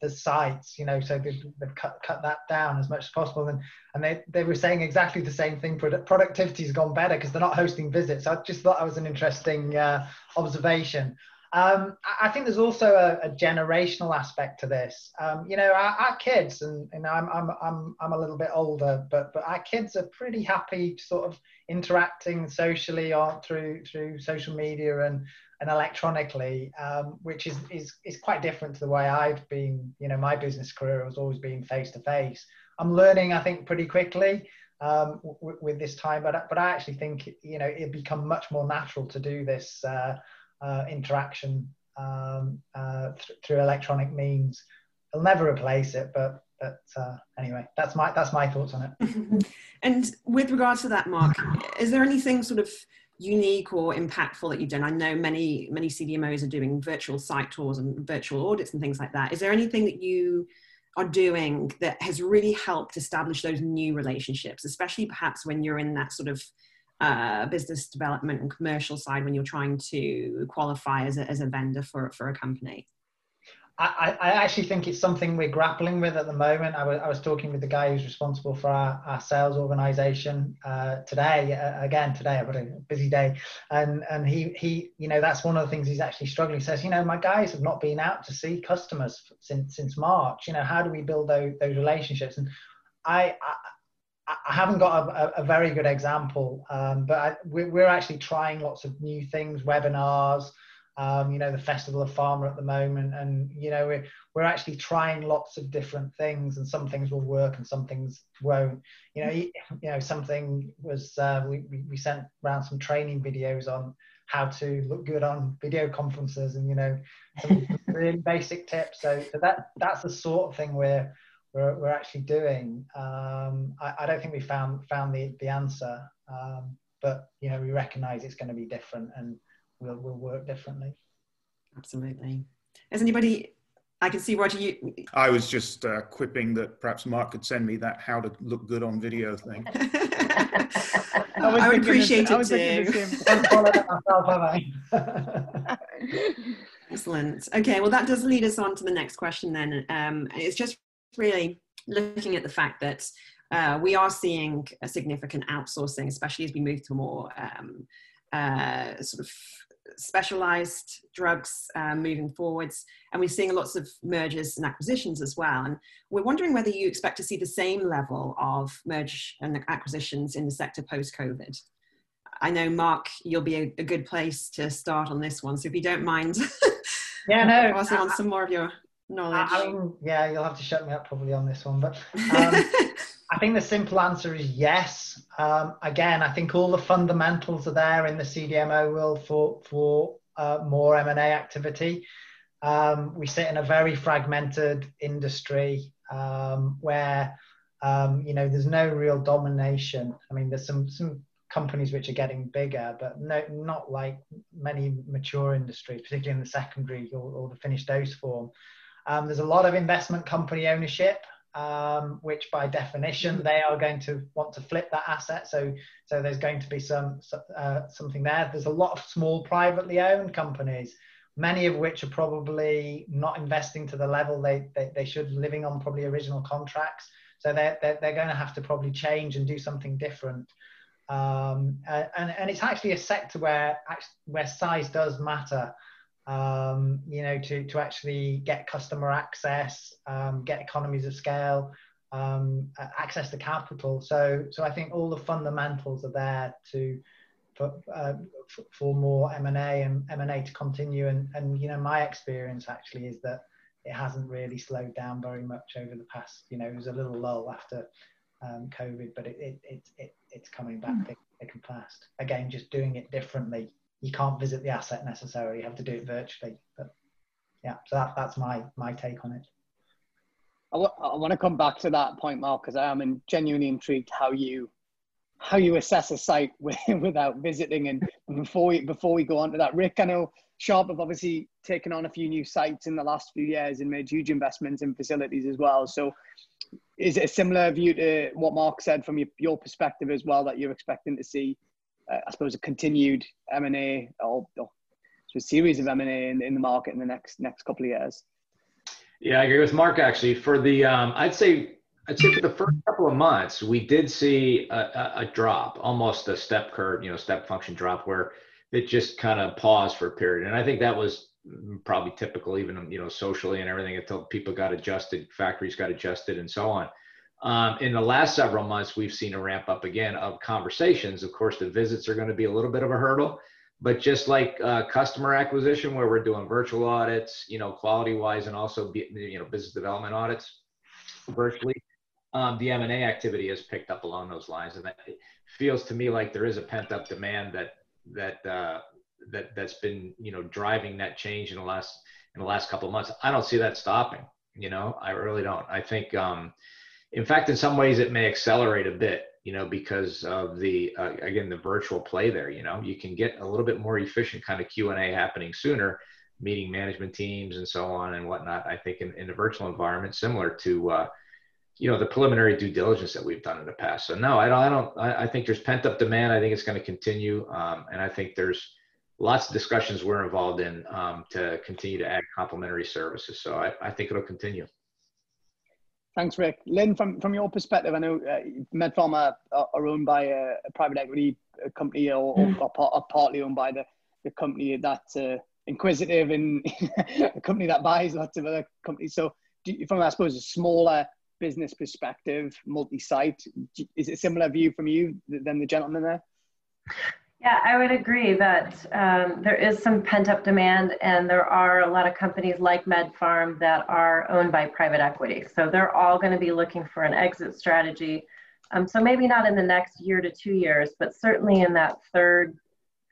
the, sites, you know, so they've, they've cut, cut that down as much as possible. And, and they, they were saying exactly the same thing. Productivity has gone better because they're not hosting visits. I just thought that was an interesting uh, observation. Um, I think there's also a, a generational aspect to this. Um, you know, our, our, kids, and, and I'm, I'm, I'm, I'm a little bit older, but, but our kids are pretty happy sort of interacting socially through, through social media and, and electronically, um, which is, is, is quite different to the way I've been, you know, my business career has always been face to face. I'm learning, I think, pretty quickly um, w- with this time, but, but I actually think, you know, it'd become much more natural to do this uh, uh, interaction um, uh, th- through electronic means. It'll never replace it, but but uh, anyway, that's my that's my thoughts on it. and with regards to that, Mark, is there anything sort of unique or impactful that you've done? I know many many CDMOs are doing virtual site tours and virtual audits and things like that. Is there anything that you are doing that has really helped establish those new relationships, especially perhaps when you're in that sort of uh, business development and commercial side when you're trying to qualify as a, as a vendor for, for a company? I, I actually think it's something we're grappling with at the moment. I was, talking with the guy who's responsible for our, our sales organization uh, today. Uh, again, today I've had a busy day, and and he he you know that's one of the things he's actually struggling. He says you know my guys have not been out to see customers since since March. You know how do we build those those relationships? And I, I I haven't got a, a, very good example, um, but I, we're, we're, actually trying lots of new things, webinars, um, you know, the Festival of Pharma at the moment, and you know, we're we're actually trying lots of different things, and some things will work and some things won't. You know, you, you know, something was uh, we we sent around some training videos on how to look good on video conferences, and you know, some really basic tips. So, so that that's the sort of thing we're we're, we're actually doing. Um, I, I, don't think we found found the, the answer, um, but you know we recognise it's going to be different and we'll, we'll work differently. Absolutely. Has anybody I can see Roger. You. I was just uh, quipping that perhaps Mark could send me that how to look good on video thing. I, I would appreciate it too. Excellent. Okay, well, that does lead us on to the next question then. Um, it's just really looking at the fact that uh, we are seeing a significant outsourcing, especially as we move to more um, uh, sort of specialized drugs uh, moving forwards. And we're seeing lots of mergers and acquisitions as well. And we're wondering whether you expect to see the same level of merge and acquisitions in the sector post COVID. I know, Mark, you'll be a, a, good place to start on this one. So if you don't mind, yeah, no, passing on some more of your knowledge. I mean, yeah, you'll have to shut me up probably on this one, but um, I think the simple answer is yes. Um, again, I think all the fundamentals are there in the CDMO world for for uh, more M and A activity. Um, we sit in a very fragmented industry um, where um, you know there's no real domination. I mean, there's some some companies which are getting bigger, but no, not like many mature industries, particularly in the secondary or, or the finished dose form. Um, there's a lot of investment company ownership, um, which by definition they are going to want to flip that asset. So, so there's going to be some uh, something there. There's a lot of small privately owned companies, many of which are probably not investing to the level they, they, they should, living on probably original contracts. So they're, they're, they're going to have to probably change and do something different. Um, and, and it's actually a sector where, where size does matter um, you know, to, to actually get customer access, um, get economies of scale, um, access to capital. So, so I think all the fundamentals are there to for, uh, for more M&A and M&A to continue. And, and, you know, my experience actually is that it hasn't really slowed down very much over the past, you know, it was a little lull after um, COVID, but it, it, it, it, it's coming back mm. thick, thick and fast. Again, just doing it differently you can't visit the asset necessarily. You have to do it virtually. But yeah, so that, that's my my take on it. I, w- I want to come back to that point, Mark, because I am genuinely intrigued how you how you assess a site without visiting. And before we before we go on to that, Rick, I know Sharp have obviously taken on a few new sites in the last few years and made huge investments in facilities as well. So, is it a similar view to what Mark said from your, your perspective as well that you're expecting to see uh, I suppose, a continued M and A or, or a series of M and A in, in the market in the next next couple of years. Yeah, I agree with Mark. Actually, for the um, I'd say I'd say for the first couple of months, we did see a, a, a, drop, almost a step curve, you know, step function drop, where it just kind of paused for a period. And I think that was probably typical, even you know, socially and everything, until people got adjusted, factories got adjusted, and so on. Um, in the last several months, we've seen a ramp up again of conversations. Of course, the visits are going to be a little bit of a hurdle, but just like uh, customer acquisition, where we're doing virtual audits, you know, quality wise, and also you know business development audits virtually, um, the M&A activity has picked up along those lines, and that feels to me like there is a pent up demand that that uh, that that's been you know driving that change in the last in the last couple of months. I don't see that stopping. You know, I really don't. I think. Um, in fact, in some ways, it may accelerate a bit, you know, because of the uh, again the virtual play there. You know, you can get a little bit more efficient kind of Q and A happening sooner, meeting management teams and so on and whatnot. I think in, in a virtual environment, similar to uh, you know the preliminary due diligence that we've done in the past. So no, I don't. I don't. I, I think there's pent up demand. I think it's going to continue, um, and I think there's lots of discussions we're involved in um, to continue to add complementary services. So I, I think it'll continue. Thanks, Rick. Lynn, from, from your perspective, I know uh, MedPharm are, are owned by a, a, private equity company or, mm. or, or, partly owned by the, the company that's uh, inquisitive and a company that buys lots of other companies. So, you, from I suppose a smaller business perspective, multi-site, is it a similar view from you than the gentleman there? Yeah, I would agree that um, there is some pent up demand, and there are a lot of companies like MedPharm that are owned by private equity. So they're all going to be looking for an exit strategy. Um, so maybe not in the next year to two years, but certainly in that third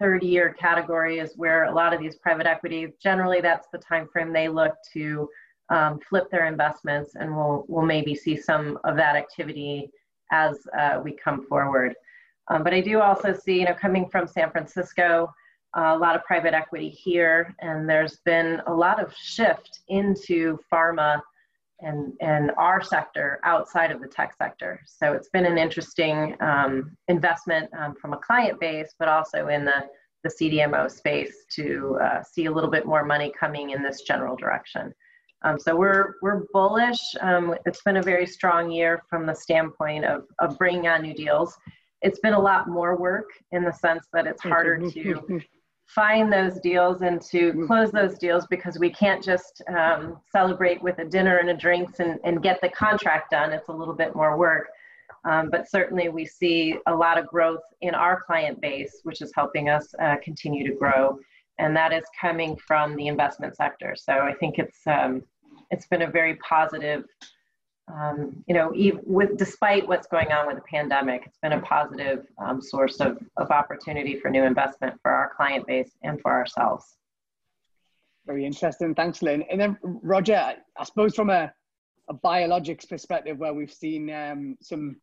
third year category is where a lot of these private equity generally that's the time frame they look to um, flip their investments, and we'll we'll maybe see some of that activity as uh, we come forward. Um, but I do also see, you know, coming from San Francisco, uh, a lot of private equity here, and there's been a lot of shift into pharma and, and our sector outside of the tech sector. So it's been an interesting um, investment um, from a client base, but also in the, the CDMO space to uh, see a little bit more money coming in this general direction. Um, so we're, we're bullish. Um, it's been a very strong year from the standpoint of, of bringing on new deals. It's been a lot more work in the sense that it's harder to find those deals and to mm. close those deals because we can't just um, celebrate with a dinner and a drinks and, and get the contract done. It's a little bit more work. Um, but certainly we see a lot of growth in our client base, which is helping us uh, continue to grow. And that is coming from the investment sector. So I think it's, um, it's been a very positive um, you know, even with despite what's going on with the pandemic, it's been a positive um, source of, of opportunity for new investment for our client base and for ourselves. Very interesting. Thanks, Lynn. And then Roger, I suppose from a, a biologics perspective, where we've seen um, some,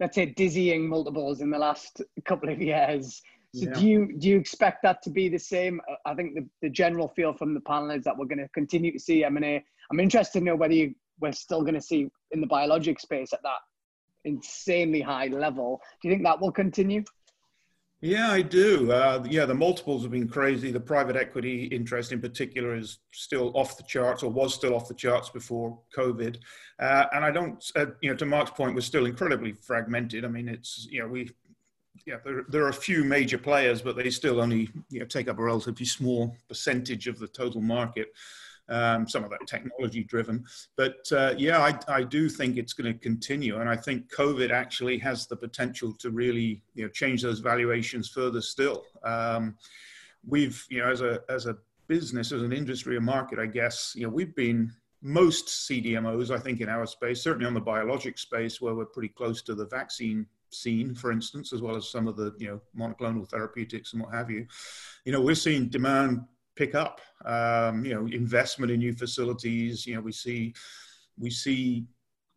let's say, dizzying multiples in the last couple of years. So yeah. do you do you expect that to be the same? I think the, the general feel from the panel is that we're going to continue to see M&A. I'm interested to know whether you we're still going to see in the biologic space at that insanely high level. Do you think that will continue? Yeah, I do. Uh, yeah, the multiples have been crazy. The private equity interest, in particular, is still off the charts, or was still off the charts before COVID. Uh, and I don't, uh, you know, to Mark's point, we're still incredibly fragmented. I mean, it's you know, we, yeah, there, there are a few major players, but they still only you know take up a relatively small percentage of the total market. Um, some of that technology driven. But uh, yeah, I, I, do think it's going to continue. And I think COVID actually has the potential to really you know, change those valuations further still. Um, we've, you know, as a, as a business, as an industry, a market, I guess, you know, we've been most CDMOs, I think, in our space, certainly on the biologic space, where we're pretty close to the vaccine scene, for instance, as well as some of the you know monoclonal therapeutics and what have you. You know, we're seeing demand pick up. Um, you know, investment in new facilities. You know, we see we see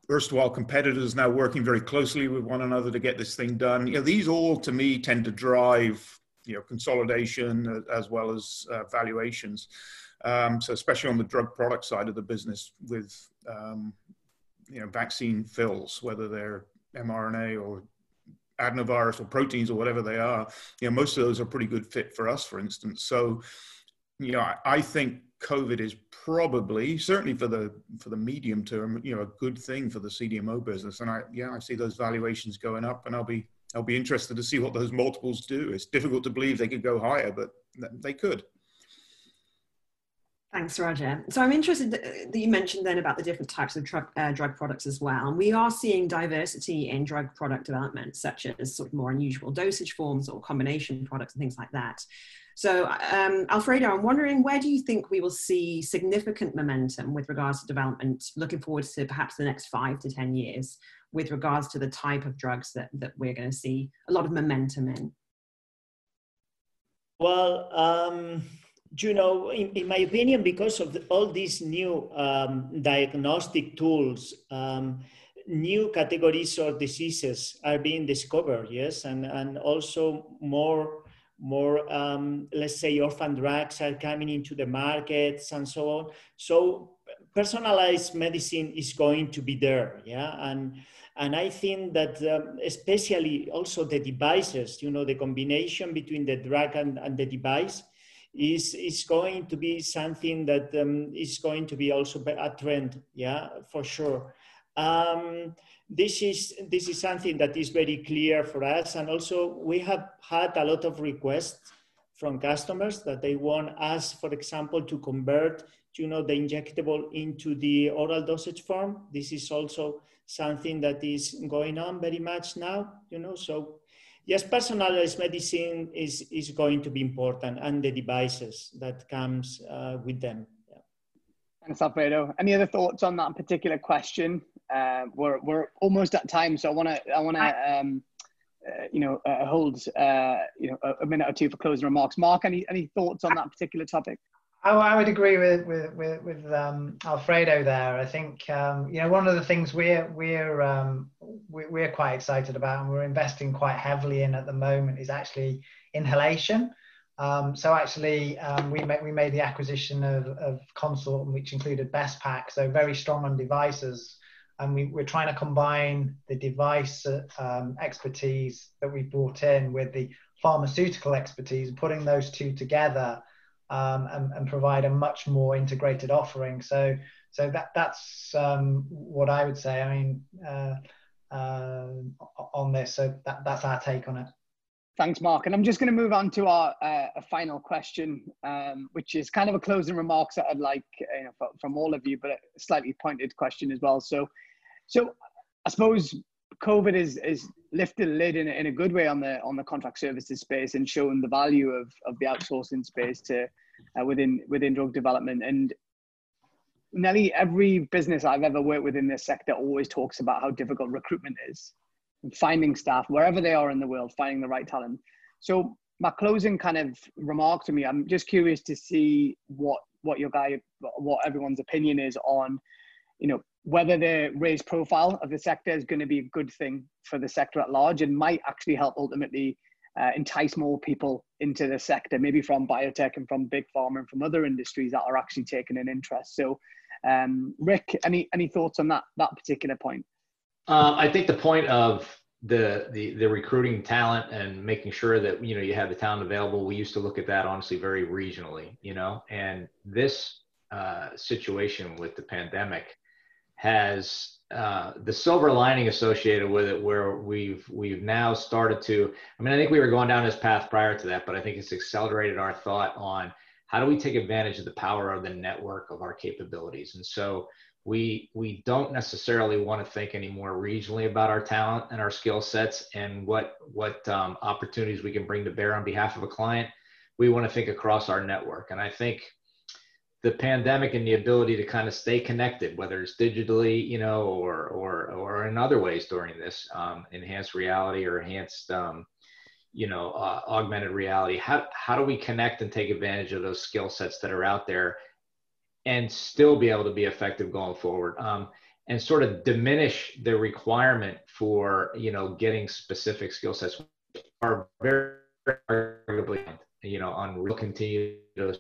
erstwhile competitors now working very closely with one another to get this thing done. You know, these all to me tend to drive you know consolidation as well as uh, valuations. Um, so especially on the drug product side of the business with um, you know vaccine fills, whether they're mRNA or adenovirus or proteins or whatever they are, you know most of those are pretty good fit for us, for instance. So you know, I, think COVID is probably certainly for the for the medium term, you know, a good thing for the CDMO business. And I yeah, I see those valuations going up, and I'll be I'll be interested to see what those multiples do. It's difficult to believe they could go higher, but they could. Thanks, Roger. So I'm interested that you mentioned then about the different types of drug, uh, drug products as well. And we are seeing diversity in drug product development, such as sort of more unusual dosage forms or combination products and things like that. So, um, Alfredo, I'm wondering where do you think we will see significant momentum with regards to development, looking forward to perhaps the next five to 10 years, with regards to the type of drugs that, that we're going to see a lot of momentum in? Well, um, you know, in, in, my opinion, because of the, all these new um, diagnostic tools, um, new categories of diseases are being discovered, yes, and, and also more more, um, let's say, orphan drugs are coming into the markets and so on. So personalized medicine is going to be there, yeah, and and I think that um, especially also the devices, you know, the combination between the drug and, and the device is is going to be something that um, is going to be also a trend, yeah, for sure. Um, this is this is something that is very clear for us and also we have had a lot of requests from customers that they want us for example to convert you know the injectable into the oral dosage form this is also something that is going on very much now you know so yes personalized medicine is is going to be important and the devices that comes uh, with them. Thanks alfredo any other thoughts on that particular question uh, we're we're almost at time, so I want to I want to um, uh, you know uh, hold uh, you know a, a, minute or two for closing remarks. Mark, any any thoughts on that particular topic? I, would agree with with with, with um, Alfredo there. I think um, you know one of the things we're we're um, we're quite excited about and we're investing quite heavily in at the moment is actually inhalation. Um, so actually, um, we made we made the acquisition of, of Consort, which included Bespak, so very strong on devices, and we, we're trying to combine the device um, expertise that we brought in with the pharmaceutical expertise, putting those two together um, and, and, provide a much more integrated offering. So, so that that's um, what I would say. I mean, uh, uh, on this, so that, that's our take on it. Thanks, Mark. And I'm just going to move on to our uh, final question, um, which is kind of a closing remarks that I'd like you know, from all of you, but a slightly pointed question as well. So, so I suppose COVID is is lifted the lid in a, in a good way on the on the contract services space and shown the value of of the outsourcing space to uh, within within drug development. And nearly every business I've ever worked with in this sector always talks about how difficult recruitment is, finding staff wherever they are in the world, finding the right talent. So my closing kind of remark to me, I'm just curious to see what what your guy, what everyone's opinion is on, you know, whether the raised profile of the sector is going to be a good thing for the sector at large and might actually help ultimately uh, entice more people into the sector, maybe from biotech and from big pharma and from other industries that are actually taking an interest. So, um, Rick, any any thoughts on that that particular point? Uh, I think the point of the, the the recruiting talent and making sure that you know you have the talent available. We used to look at that honestly very regionally, you know, and this uh, situation with the pandemic has uh, the silver lining associated with it where we've we've now started to i mean i think we were going down this path prior to that but i think it's accelerated our thought on how do we take advantage of the power of the network of our capabilities and so we we don't necessarily want to think anymore regionally about our talent and our skill sets and what what um, opportunities we can bring to bear on behalf of a client we want to think across our network and i think the pandemic and the ability to kind of stay connected, whether it's digitally, you know, or or or in other ways during this um, enhanced reality or enhanced, um, you know, uh, augmented reality. How how do we connect and take advantage of those skill sets that are out there, and still be able to be effective going forward? Um, and sort of diminish the requirement for you know getting specific skill sets are very arguably you know on real continue to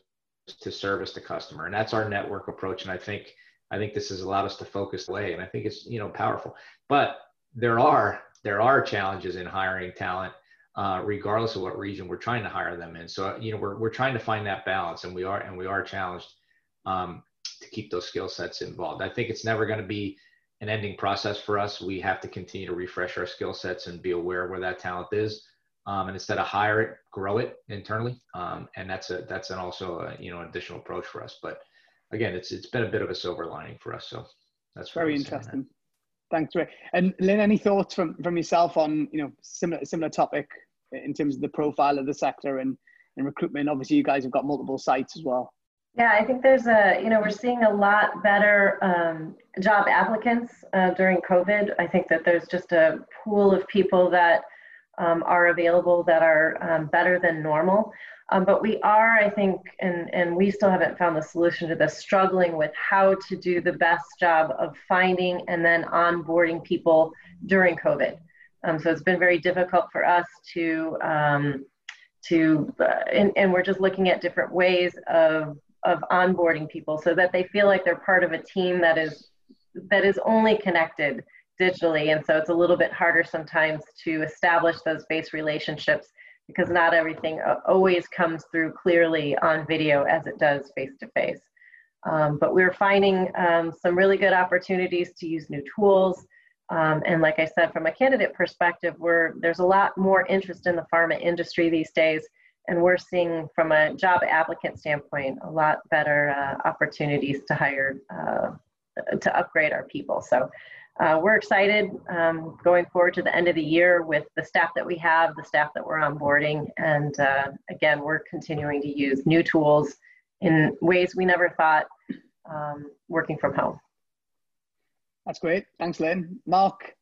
to service the customer. And that's our network approach. And i think i think this has allowed us to focus away and i think it's you know powerful. But there are there are challenges in hiring talent uh, regardless of what region we're trying to hire them in. So you know we're, we're trying to find that balance and we are and we are challenged um, to keep those skill sets involved i think it's never going to be an ending process for us we have to continue to refresh our skill sets and be aware where that talent is um, and instead of hire it, grow it internally. Um, and that's a that's an also a, you know additional approach for us. But again, it's it's been a bit of a silver lining for us. So that's very interesting. Thanks, Ray. And Lynn, any thoughts from from yourself on you know similar similar topic in terms of the profile of the sector and and recruitment? Obviously, you guys have got multiple sites as well. Yeah, I think there's a, you know, we're seeing a lot better um, job applicants uh, during COVID. I think that there's just a pool of people that um, are available that are um, better than normal. Um, but we are, I think, and, and we still haven't found the solution to this, struggling with how to do the best job of finding and then onboarding people during COVID. Um, so it's been very difficult for us to, um, to uh, and, and we're just looking at different ways of, of onboarding people so that they feel like they're part of a team that is, that is only connected digitally. And so it's a little bit harder sometimes to establish those base relationships because not everything always comes through clearly on video as it does face to face. but we're finding um, some really good opportunities to use new tools. Um, and like I said, from a candidate perspective, we're, there's a lot more interest in the pharma industry these days. And we're seeing from a job applicant standpoint, a lot better uh, opportunities to hire, uh, to upgrade our people. So uh, we're excited um, going forward to the end of the year with the staff that we have, the staff that we're onboarding, and uh, again, we're continuing to use new tools in ways we never thought um, working from home. That's great. Thanks, Lynn. Mark,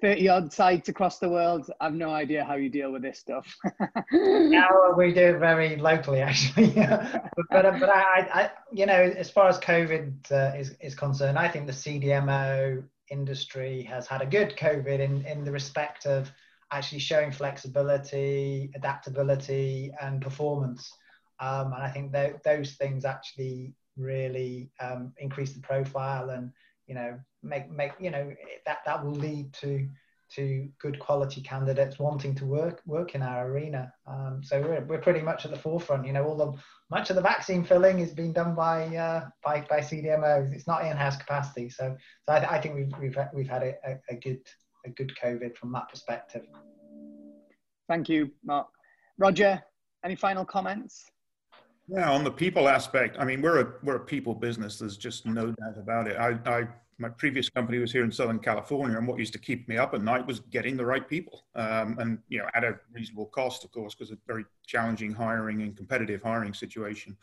30 odd sites across the world. I've no idea how you deal with this stuff. well, we do it very locally, actually. but, but, but I, I, you know, as far as COVID uh, is, is concerned, I think the CDMO industry has had a good COVID in, in the respect of actually showing flexibility, adaptability, and performance. Um, and I think th- those things actually really um, increase the profile and you know make make you know that that will lead to to good quality candidates wanting to work work in our arena. Um, so we're, we're pretty much at the forefront. You know, all the much of the vaccine filling is being done by uh, by by CDMOs. It's not in-house capacity. So so I, I think we've we've we've had a, a, a, good a good COVID from that perspective. Thank you, Mark. Roger, any final comments? Yeah, on the people aspect, I mean, we're a we're a people business. There's just no doubt about it. I, I my previous company was here in Southern California, and what used to keep me up at night was getting the right people, um, and you know, at a reasonable cost, of course, because a very challenging hiring and competitive hiring situation.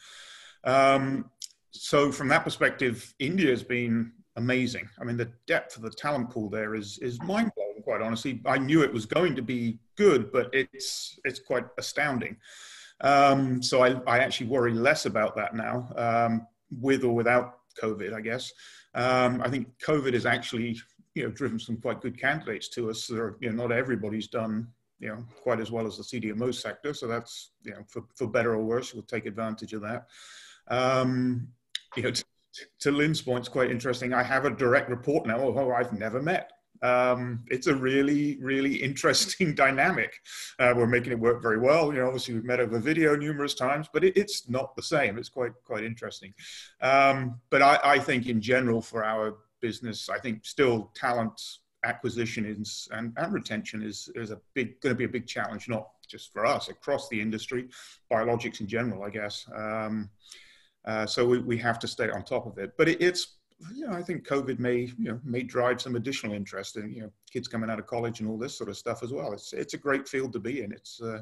Um, so, from that perspective, India has been amazing. I mean, the depth of the talent pool there is is mind blowing. Quite honestly, I knew it was going to be good, but it's it's quite astounding. Um, so I, I, actually worry less about that now, um, with or without COVID, I guess. Um, I think COVID has actually, you know, driven some quite good candidates to us. There, you know, not everybody's done, you know, quite as well as the CDMO sector. So that's, you know, for, for better or worse, we'll take advantage of that. Um, you know, to Lynn's point, it's quite interesting. I have a direct report now who I've never met um, it's a really, really interesting dynamic. Uh, we're making it work very well. You know, obviously we've met over video numerous times, but it, it's not the same. It's quite, quite interesting. Um, but I, I, think in general for our business, I think still talent acquisition is, and, and retention is, is a big, going to be a big challenge, not just for us, across the industry, biologics in general, I guess. Um, uh, so we, we have to stay on top of it. But it, it's you know, I think COVID may, you know, may drive some additional interest in, you know, kids coming out of college and all this sort of stuff as well. It's, it's a great field to be in. It's, uh,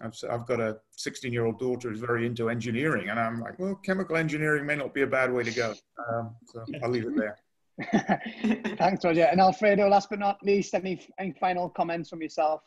I've, I've got a 16 year old daughter who's very into engineering and I'm like, well, chemical engineering may not be a bad way to go. Um, so I'll leave it there. Thanks, Roger. And Alfredo, last but not least, any, any final comments from yourself?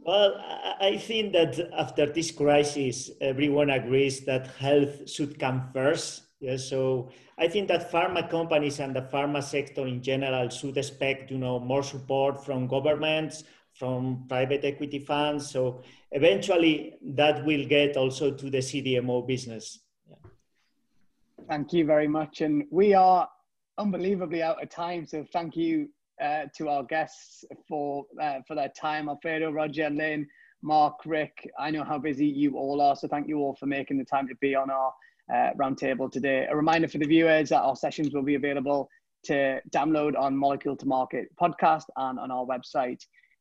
Well, I think that after this crisis, everyone agrees that health should come first Yes, so I think that pharma companies and the pharma sector in general should expect, you know, more support from governments, from private equity funds. So eventually, that will get also to the CDMO business. Yeah. Thank you very much, and we are unbelievably out of time. So thank you uh, to our guests for uh, for their time, Alfredo, Roger, Lynn, Mark, Rick. I know how busy you all are, so thank you all for making the time to be on our uh, roundtable today. A reminder for the viewers that our sessions will be available to download on Molecule to Market podcast and on our website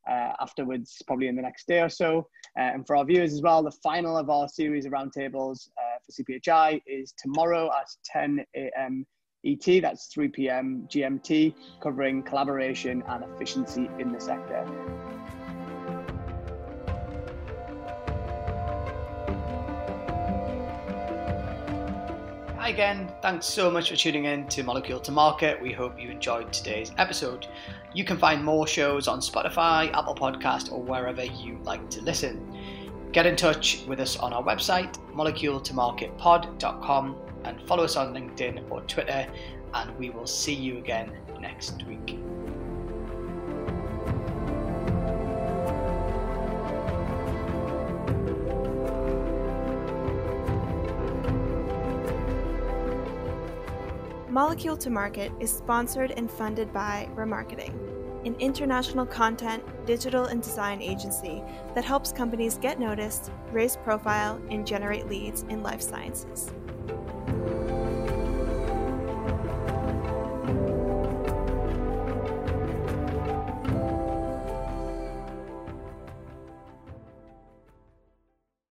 uh, afterwards, probably in the next day or so. Uh, and for our viewers as well, the final of our series of roundtables uh, for CPHI is tomorrow at 10 a.m. ET, that's 3 p.m. GMT, covering collaboration and efficiency in the sector. Hi again, thanks so much for tuning in to Molecule to Market. We hope you enjoyed today's episode. You can find more shows on Spotify, Apple Podcast, or wherever you like to listen. Get in touch with us on our website, moleculetomarketpod.com, and follow us on LinkedIn or Twitter, and we will see you again next week. Molecule to Market is sponsored and funded by ramarketing, an international content, digital, and design agency that helps companies get noticed, raise profile, and generate leads in life sciences.